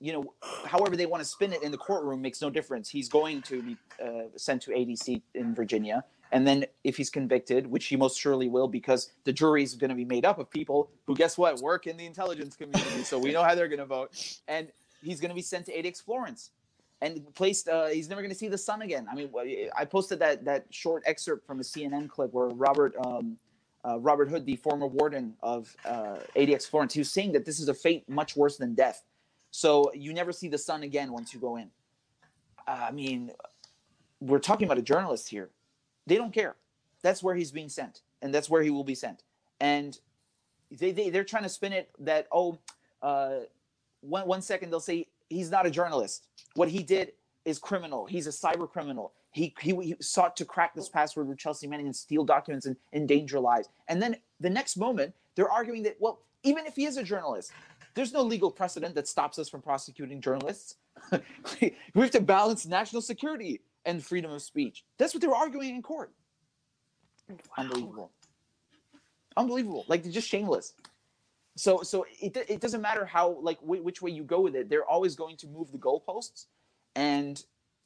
you know, however they want to spin it in the courtroom makes no difference. He's going to be uh, sent to ADC in Virginia. And then if he's convicted, which he most surely will, because the jury is going to be made up of people who, guess what, work in the intelligence community. so we know how they're going to vote. And he's going to be sent to ADX Florence and placed. Uh, he's never going to see the sun again. I mean, I posted that that short excerpt from a CNN clip where Robert um, uh, Robert Hood, the former warden of uh, ADX Florence, he was saying that this is a fate much worse than death. So you never see the sun again once you go in. I mean, we're talking about a journalist here. They don't care. That's where he's being sent, and that's where he will be sent. And they, they they're trying to spin it that oh, uh, one one second they'll say he's not a journalist. What he did is criminal. He's a cyber criminal. He, he, he, sought to crack this password with Chelsea Manning and steal documents and endanger lives. And then the next moment, they're arguing that, well, even if he is a journalist, there's no legal precedent that stops us from prosecuting journalists. we have to balance national security and freedom of speech. That's what they were arguing in court. Wow. Unbelievable. Unbelievable. Like they're just shameless. So so it, it doesn't matter how like w- which way you go with it. They're always going to move the goalposts and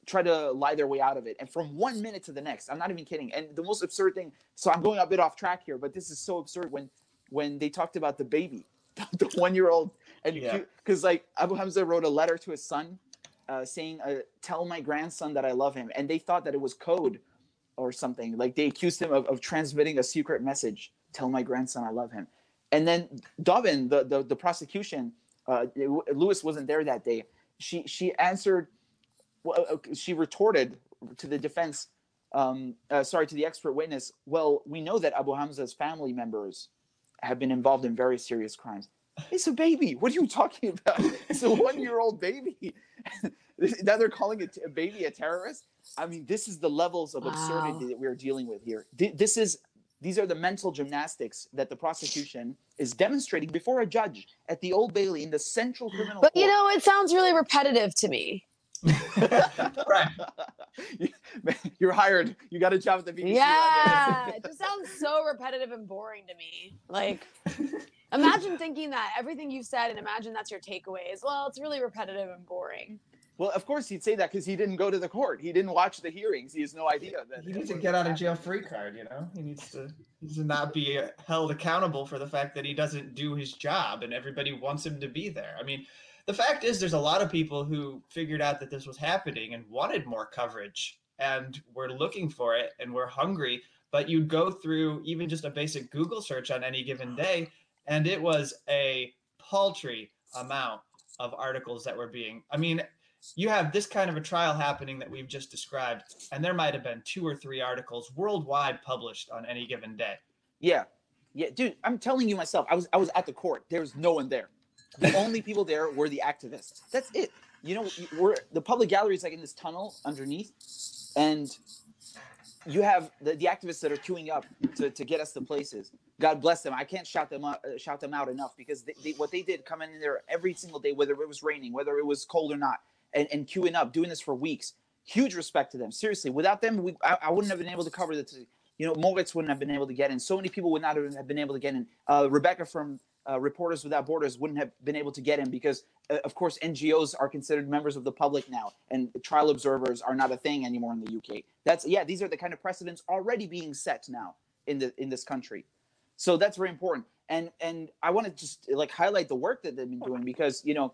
try to lie their way out of it. And from one minute to the next, I'm not even kidding. And the most absurd thing, so I'm going a bit off track here, but this is so absurd when when they talked about the baby, the one year old, and because yeah. like Abu Hamza wrote a letter to his son uh, saying, uh, "Tell my grandson that I love him," and they thought that it was code or something. Like they accused him of, of transmitting a secret message. Tell my grandson I love him. And then Dobbin, the the, the prosecution, uh, Lewis wasn't there that day. She she answered well, uh, she retorted to the defense, um, uh, sorry, to the expert witness. Well, we know that Abu Hamza's family members have been involved in very serious crimes. It's a baby. What are you talking about? It's a one-year-old baby. now they're calling it a baby a terrorist. I mean, this is the levels of wow. absurdity that we're dealing with here. This is these are the mental gymnastics that the prosecution is demonstrating before a judge at the Old Bailey in the Central Criminal But Court. you know, it sounds really repetitive to me. right. You're hired. You got a job at the BBC. Yeah, it just sounds so repetitive and boring to me. Like, imagine thinking that everything you've said, and imagine that's your takeaways. Well, it's really repetitive and boring. Well, of course he'd say that because he didn't go to the court. He didn't watch the hearings. He has no idea. That he needs to get out of jail free card. You know, he needs to, he needs to not be uh, held accountable for the fact that he doesn't do his job, and everybody wants him to be there. I mean, the fact is there's a lot of people who figured out that this was happening and wanted more coverage and were looking for it and were hungry but you'd go through even just a basic google search on any given day and it was a paltry amount of articles that were being i mean you have this kind of a trial happening that we've just described and there might have been two or three articles worldwide published on any given day. Yeah. Yeah dude i'm telling you myself i was i was at the court. There was no one there the only people there were the activists. That's it. You know, we're the public gallery is like in this tunnel underneath, and you have the, the activists that are queuing up to, to get us to places. God bless them. I can't shout them out, uh, shout them out enough because they, they, what they did coming in there every single day, whether it was raining, whether it was cold or not, and, and queuing up, doing this for weeks. Huge respect to them. Seriously, without them, we, I, I wouldn't have been able to cover the. You know, Moritz wouldn't have been able to get in. So many people would not have been able to get in. Uh, Rebecca from uh, Reporters Without Borders wouldn't have been able to get him because, uh, of course, NGOs are considered members of the public now, and trial observers are not a thing anymore in the UK. That's yeah, these are the kind of precedents already being set now in the in this country. So that's very important. And and I want to just like highlight the work that they've been doing because you know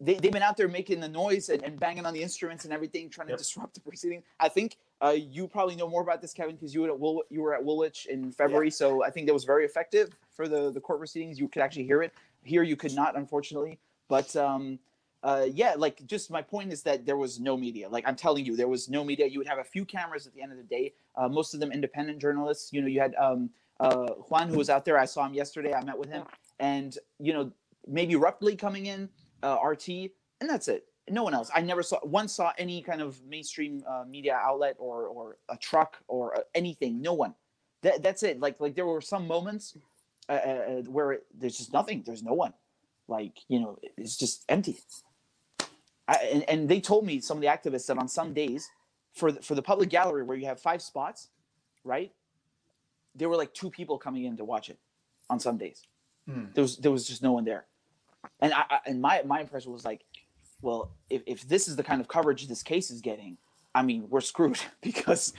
they, they've been out there making the noise and, and banging on the instruments and everything, trying Yep. to disrupt the proceedings. I think uh, you probably know more about this, Kevin, because you were at Wool- you were at Woolwich in February. So I think that was very effective for the the court proceedings. You could actually hear it. Here you could not, unfortunately. But um, uh, yeah, like just my point is that there was no media. Like I'm telling you, there was no media. You would have a few cameras at the end of the day. Uh, most of them independent journalists. You know, you had um, uh, Juan who was out there. I saw him yesterday. I met with him, and you know maybe Ruptly coming in, uh, RT, and that's it. No one else. I never saw one saw any kind of mainstream uh, media outlet or or a truck or uh, anything. No one. That, that's it. Like like there were some moments uh, where it, there's just nothing. There's no one. Like you know, it's just empty. I, and, and they told me some of the activists that on some days, for the, for the public gallery where you have five spots, right? There were like two people coming in to watch it on some days. Hmm. There was there was just no one there, and I, I and my my impression was like, well, if if this is the kind of coverage this case is getting, I mean, we're screwed because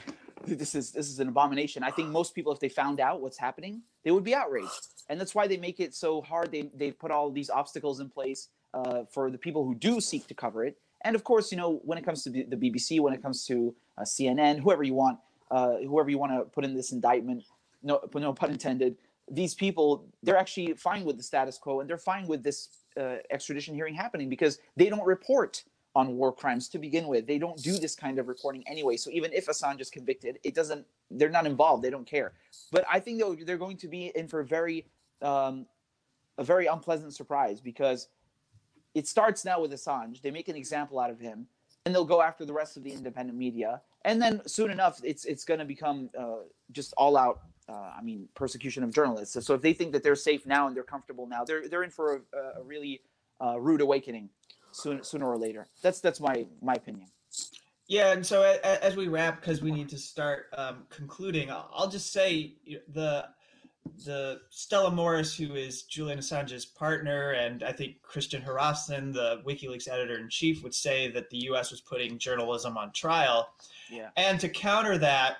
this is this is an abomination. I think most people, if they found out what's happening, they would be outraged, and that's why they make it so hard. They they put all these obstacles in place uh, for the people who do seek to cover it. And of course, you know, when it comes to the, BBC, when it comes to uh, CNN, whoever you want, uh, whoever you want to put in this indictment, no, no pun intended. These people, they're actually fine with the status quo, and they're fine with this uh, extradition hearing happening because they don't report on war crimes to begin with. They don't do this kind of reporting anyway. So even if Assange is convicted, it doesn't. They're not involved. They don't care. But I think they'll, they're going to be in for a very, um, a very unpleasant surprise because it starts now with Assange. They make an example out of him, and they'll go after the rest of the independent media. And then soon enough, it's it's going to become uh, just all out. Uh, I mean, persecution of journalists. So, so if they think that they're safe now and they're comfortable now, they're they're in for a, a really uh, rude awakening sooner sooner or later. That's that's my my opinion. Yeah, and so as we wrap, because we need to start um, concluding, I'll just say the the Stella Moris, who is Julian Assange's partner, and I think Kristinn Hrafnsson, the WikiLeaks editor in chief, would say that the U.S. was putting journalism on trial. Yeah. And to counter that,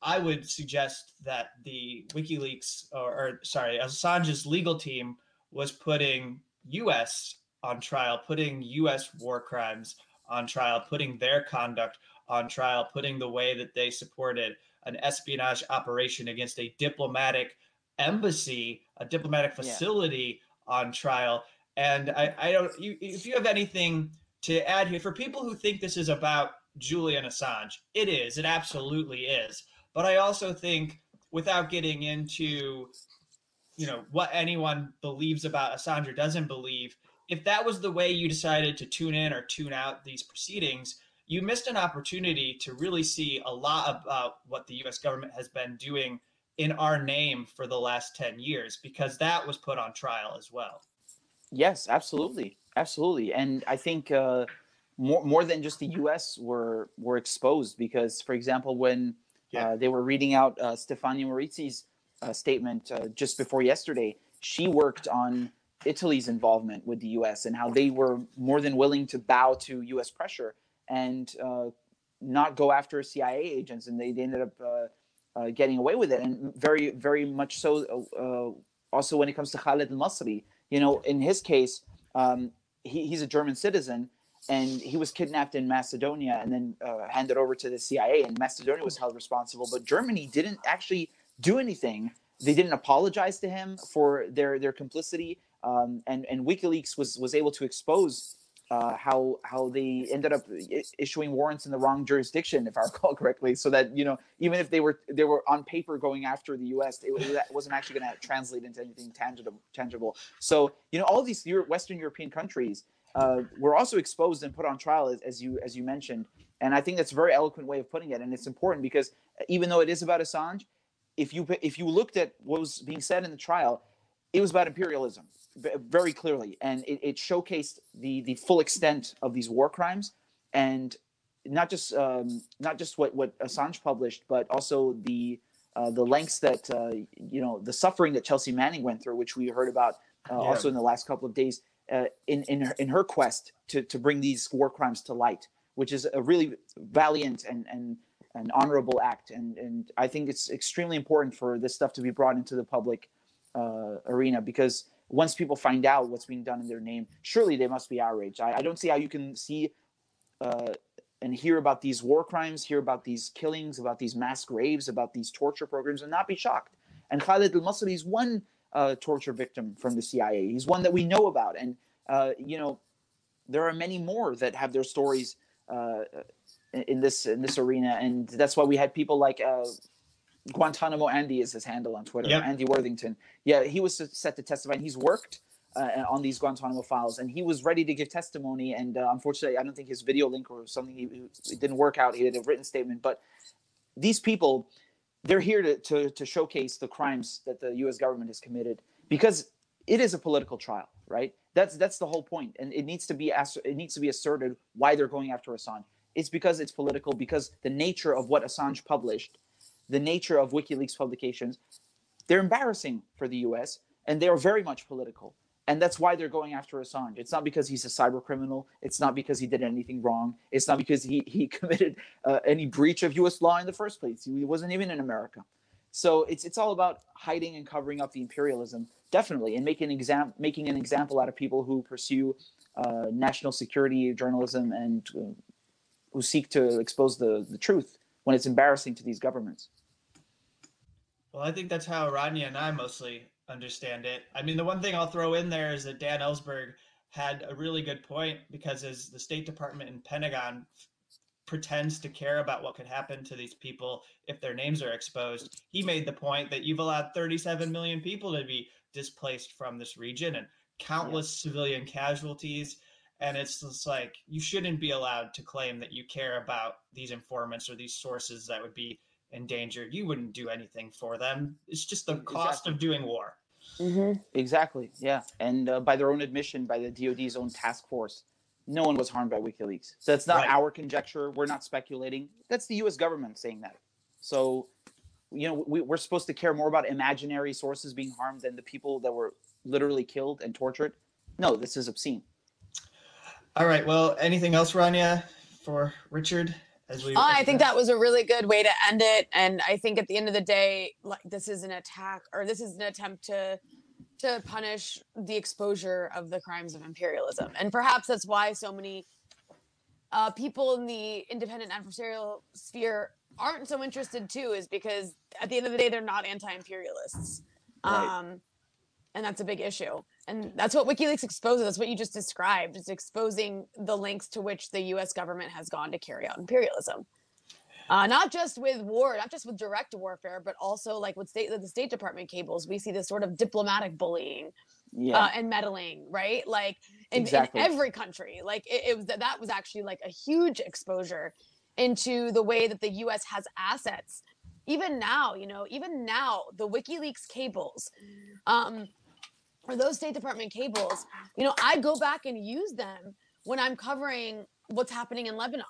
I would suggest that the WikiLeaks, or, or sorry, Assange's legal team was putting U.S. on trial, putting U.S. war crimes on trial, putting their conduct on trial, putting the way that they supported an espionage operation against a diplomatic embassy, a diplomatic Yeah. facility on trial. And I, I don't, you, if you have anything to add here, for people who think this is about Julian Assange, it is, it absolutely is. But I also think, without getting into, you know, what anyone believes about Assange or doesn't believe, if that was the way you decided to tune in or tune out these proceedings, you missed an opportunity to really see a lot about what the US government has been doing in our name for the last 10 years, because that was put on trial as well. Yes, absolutely, absolutely, and I think uh, more more than just the U.S. were were exposed because, for example, when Yeah. uh, they were reading out uh, Stefania Maurizi's uh, statement uh, just before yesterday, she worked on Italy's involvement with the U.S. and how they were more than willing to bow to U.S. pressure and uh, not go after CIA agents, and they, they ended up uh, uh, getting away with it, and very very much so. Uh, also, when it comes to Khaled al-Masri, you know, in his case, um, he, he's a German citizen, and he was kidnapped in Macedonia and then uh, handed over to the CIA, and Macedonia was held responsible. But Germany didn't actually do anything. They didn't apologize to him for their their complicity, um, and and WikiLeaks was was able to expose. Uh, how how they ended up issuing warrants in the wrong jurisdiction, if I recall correctly, so that you know even if they were they were on paper going after the U.S., it, was- that wasn't actually going to translate into anything tangible. Tangible. So you know all these Euro- Western European countries uh, were also exposed and put on trial, as, as you as you mentioned, and I think that's a very eloquent way of putting it, and it's important because even though it is about Assange, if you if you looked at what was being said in the trial, it was about imperialism very clearly, and it, it showcased the the full extent of these war crimes, and not just um, not just what what Assange published, but also the uh, the lengths that uh, you know the suffering that Chelsea Manning went through, which we heard about uh, yeah. also in the last couple of days, uh, in in her, in her quest to to bring these war crimes to light, which is a really valiant and and an honorable act, and and I think it's extremely important for this stuff to be brought into the public uh, arena because once people find out what's being done in their name, surely they must be outraged. I, I don't see how you can see uh, and hear about these war crimes, hear about these killings, about these mass graves, about these torture programs, and not be shocked. And Khalid al-Masri is one uh, torture victim from the CIA. He's one that we know about, and uh, you know there are many more that have their stories uh, in this in this arena, and that's why we had people like uh, Guantanamo Andy is his handle on Twitter, yep. Andy Worthington. Yeah, he was set to testify, and he's worked uh, on these Guantanamo files, and he was ready to give testimony. And uh, unfortunately, I don't think his video link or something he, it didn't work out. He had a written statement, but these people, they're here to, to to showcase the crimes that the U.S. government has committed because it is a political trial, right? That's that's the whole point, and it needs to be it needs to be asserted why they're going after Assange. It's because it's political, because the nature of what Assange published, the nature of WikiLeaks publications, they're embarrassing for the U.S. and they are very much political and that's why they're going after Assange. It's not because he's a cyber criminal. It's not because he did anything wrong. It's not because he he committed uh, any breach of U.S. law in the first place. He wasn't even in America. So it's it's all about hiding and covering up the imperialism, definitely, and making an exam making an example out of people who pursue uh, national security journalism and uh, who seek to expose the the truth when it's embarrassing to these governments. Well, I think that's how Rania and I mostly understand it. I mean, the one thing I'll throw in there is that Dan Ellsberg had a really good point because as the State Department and Pentagon pretends to care about what could happen to these people if their names are exposed, he made the point that you've allowed 37 million people to be displaced from this region and countless yeah. civilian casualties. And it's just like you shouldn't be allowed to claim that you care about these informants or these sources that would be endangered. You wouldn't do anything for them. It's just the cost exactly. of doing war. Mm-hmm. Exactly. Yeah. And uh, by their own admission, by the DoD's own task force, no one was harmed by WikiLeaks. So that's not right. our conjecture. We're not speculating. That's the U.S. government saying that. So, you know, we, we're supposed to care more about imaginary sources being harmed than the people that were literally killed and tortured. No, this is obscene. All right. Well, anything else, Rania, for Richard? as we. I think that was a really good way to end it, and I think at the end of the day, like this is an attack or this is an attempt to to punish the exposure of the crimes of imperialism, and perhaps that's why so many uh, people in the independent adversarial sphere aren't so interested too, is because at the end of the day, they're not anti-imperialists. Right. Um, and that's a big issue and that's what wikileaks exposes that's what you just described it's exposing the links to which the us government has gone to carry out imperialism uh, not just with war not just with direct warfare but also like with state the state department cables we see this sort of diplomatic bullying yeah. uh, and meddling right like in, exactly. in every country like it, it was that was actually like a huge exposure into the way that the us has assets even now you know even now the wikileaks cables um or those State Department cables, you know, I go back and use them when I'm covering what's happening in Lebanon,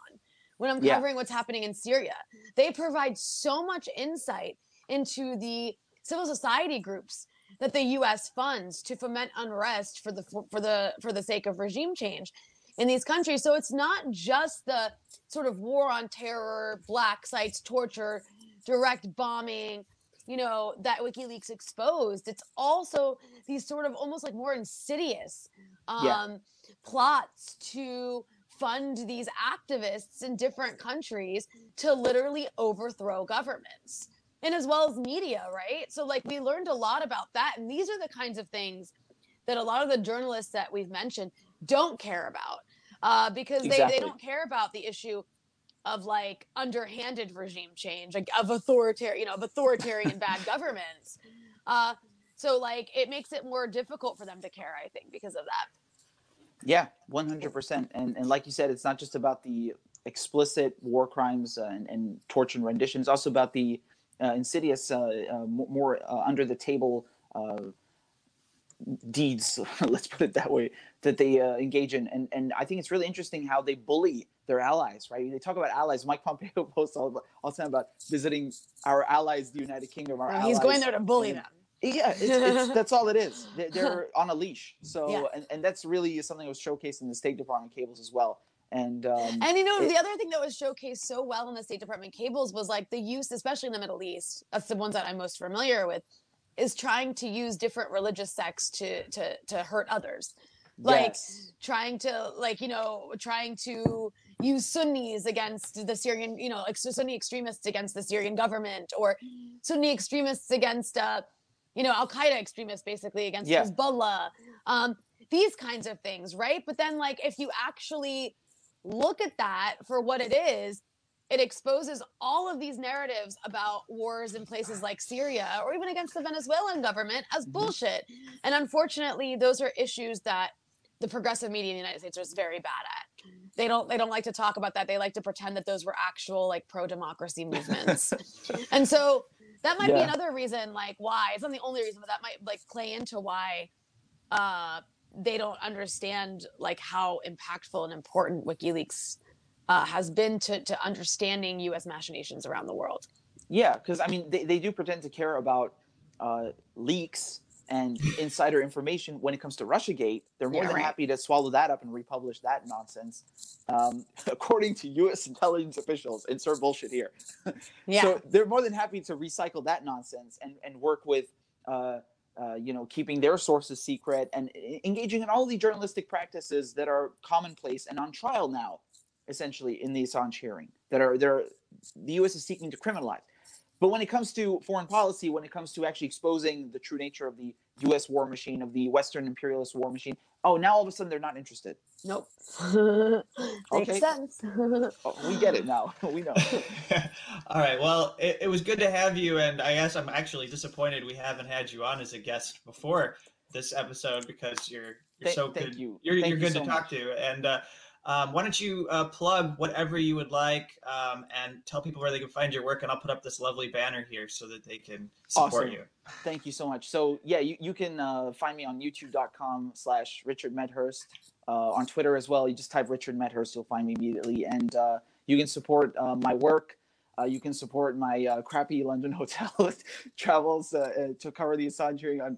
when I'm covering yeah. what's happening in Syria. They provide so much insight into the civil society groups that the US funds to foment unrest for the for the for the sake of regime change in these countries. So it's not just the sort of war on terror, black sites, torture, direct bombing, you know that wikileaks exposed it's also these sort of almost like more insidious um, yeah. plots to fund these activists in different countries to literally overthrow governments and as well as media right so like we learned a lot about that and these are the kinds of things that a lot of the journalists that we've mentioned don't care about uh, because exactly. they, they don't care about the issue of like underhanded regime change, like of authoritarian, you know, of authoritarian bad governments. Uh, so like it makes it more difficult for them to care, I think, because of that. Yeah, one hundred percent. And and like you said, it's not just about the explicit war crimes uh, and, and, torture and rendition. It's also about the uh, insidious, uh, uh more uh, under the table uh, deeds, let's put it that way, that they uh, engage in. And and I think it's really interesting how they bully their allies, right? They talk about allies. Mike Pompeo posts all, all the time about visiting our allies, the United Kingdom. Our He's going there to bully and, them. Yeah, it's, it's, that's all it is. They're, they're on a leash. So, yeah. and, and that's really something that was showcased in the State Department cables as well. And um, and you know it, the other thing that was showcased so well in the State Department cables was like the use, especially in the Middle East. That's the ones that I'm most familiar with, is trying to use different religious sects to to to hurt others, like yes. trying to like you know trying to use Sunnis against the Syrian, you know, like Sunni extremists against the Syrian government, or Sunni extremists against, uh, you know, Al Qaeda extremists basically against yeah. Hezbollah. Um, these kinds of things, right? But then, like, if you actually look at that for what it is, it exposes all of these narratives about wars in places like Syria or even against the Venezuelan government as mm-hmm. bullshit. And unfortunately, those are issues that the progressive media in the United States is very bad at. They don't they don't like to talk about that. They like to pretend that those were actual like pro democracy movements. and so that might yeah. be another reason like why it's not the only reason but that might like play into why uh they don't understand like how impactful and important WikiLeaks uh, has been to, to understanding U.S. machinations around the world. Yeah, because I mean, they, they do pretend to care about uh, leaks and insider information when it comes to Russiagate. They're more yeah, than right. happy to swallow that up and republish that nonsense, um, according to U.S. intelligence officials. Insert bullshit here. yeah. So they're more than happy to recycle that nonsense and, and work with. Uh, uh, you know, keeping their sources secret and engaging in all the journalistic practices that are commonplace and on trial now, essentially in the Assange hearing that are there. The U.S. is seeking to criminalize. But when it comes to foreign policy, when it comes to actually exposing the true nature of the U.S. war machine, of the Western imperialist war machine, oh, now all of a sudden they're not interested. Nope. Makes okay. sense. oh, we get it now. we know. all right. Well, it, it was good to have you, and I guess I'm actually disappointed we haven't had you on as a guest before this episode because you're you're Th- so good. You. You're, you're you good so to talk much. to, and. Uh, um, why don't you uh, plug whatever you would like um, and tell people where they can find your work and i'll put up this lovely banner here so that they can support awesome. you. Thank you so much. So yeah you, you can uh, find me on youtube.com slash richard medhurst uh, on twitter as well. You just type richard medhurst you'll find me immediately. And uh, you can support uh, my work. Uh, you can support my crappy london hotel travels to cover the assange hearing on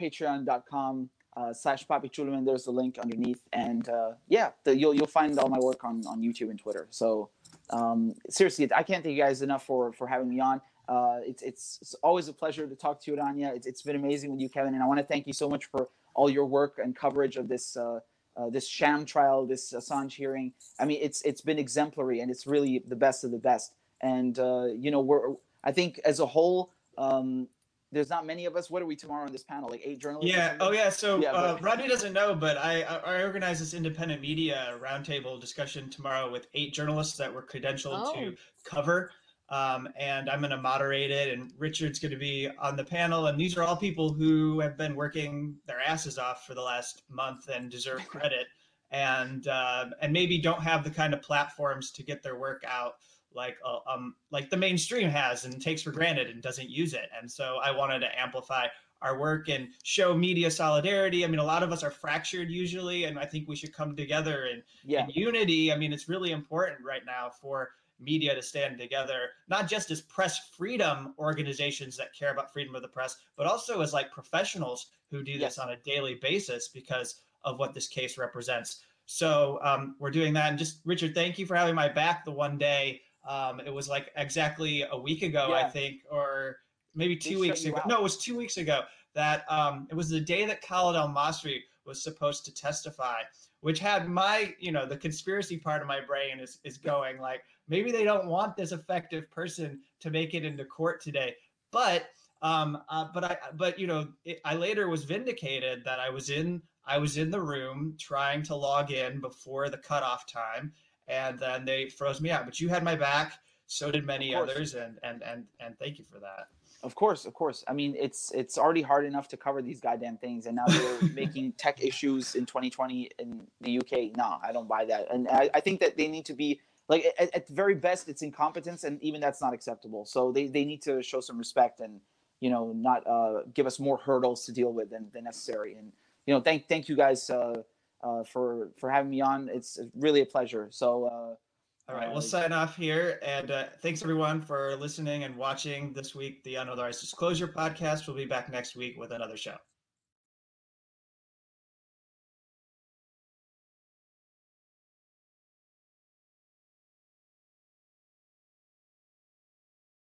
patreon.com uh, slash Papi Chulo, and there's the link underneath. And uh, yeah, the, you'll you'll find all my work on, on YouTube and Twitter. So um, seriously, I can't thank you guys enough for for having me on. Uh, it's, it's it's always a pleasure to talk to you, Rania. It's, it's been amazing with you, Kevin, and I want to thank you so much for all your work and coverage of this uh, uh, this sham trial, this Assange hearing. I mean, it's it's been exemplary, and it's really the best of the best. And uh, you know, we're I think as a whole, um, there's not many of us. What are we tomorrow on this panel? Like eight journalists? Yeah. Oh, yeah. So yeah, uh, Rania doesn't know, but I, I organize this independent media roundtable discussion tomorrow with eight journalists that were credentialed oh. to cover. Um, and I'm going to moderate it, and Richard's going to be on the panel. And these are all people who have been working their asses off for the last month and deserve credit, and uh, and maybe don't have the kind of platforms to get their work out like uh, um like the mainstream has and takes for granted and doesn't use it. And so I wanted to amplify our work and show media solidarity. I mean, a lot of us are fractured usually, and I think we should come together in, yeah. in unity. I mean, it's really important right now for media to stand together, not just as press freedom organizations that care about freedom of the press, but also as like professionals who do this yes. on a daily basis because of what this case represents. So um, we're doing that. And just Richard, thank you for having my back the one day um, it was like exactly a week ago, yeah. I think, or maybe two they weeks ago. No, it was two weeks ago that um, it was the day that Khalid Al Masri was supposed to testify, which had my, you know, the conspiracy part of my brain is, is going like, maybe they don't want this effective person to make it into court today. But, um, uh, but I, but, you know, it, I later was vindicated that I was in, I was in the room trying to log in before the cutoff time and then they froze me out. But you had my back. So did many others, and and and and thank you for that. Of course, of course. I mean, it's it's already hard enough to cover these goddamn things, and now they're making tech issues in 2020 in the UK. No, I don't buy that, and I, I think that they need to be like at, at the very best, it's incompetence, and even that's not acceptable. So they they need to show some respect and you know, not uh, give us more hurdles to deal with than, than necessary. And you know, thank thank you guys uh, uh, for for having me on. It's really a pleasure. So. Uh, all right, we'll sign off here. And uh, thanks everyone for listening and watching this week. The Unauthorized Disclosure podcast. We'll be back next week with another show.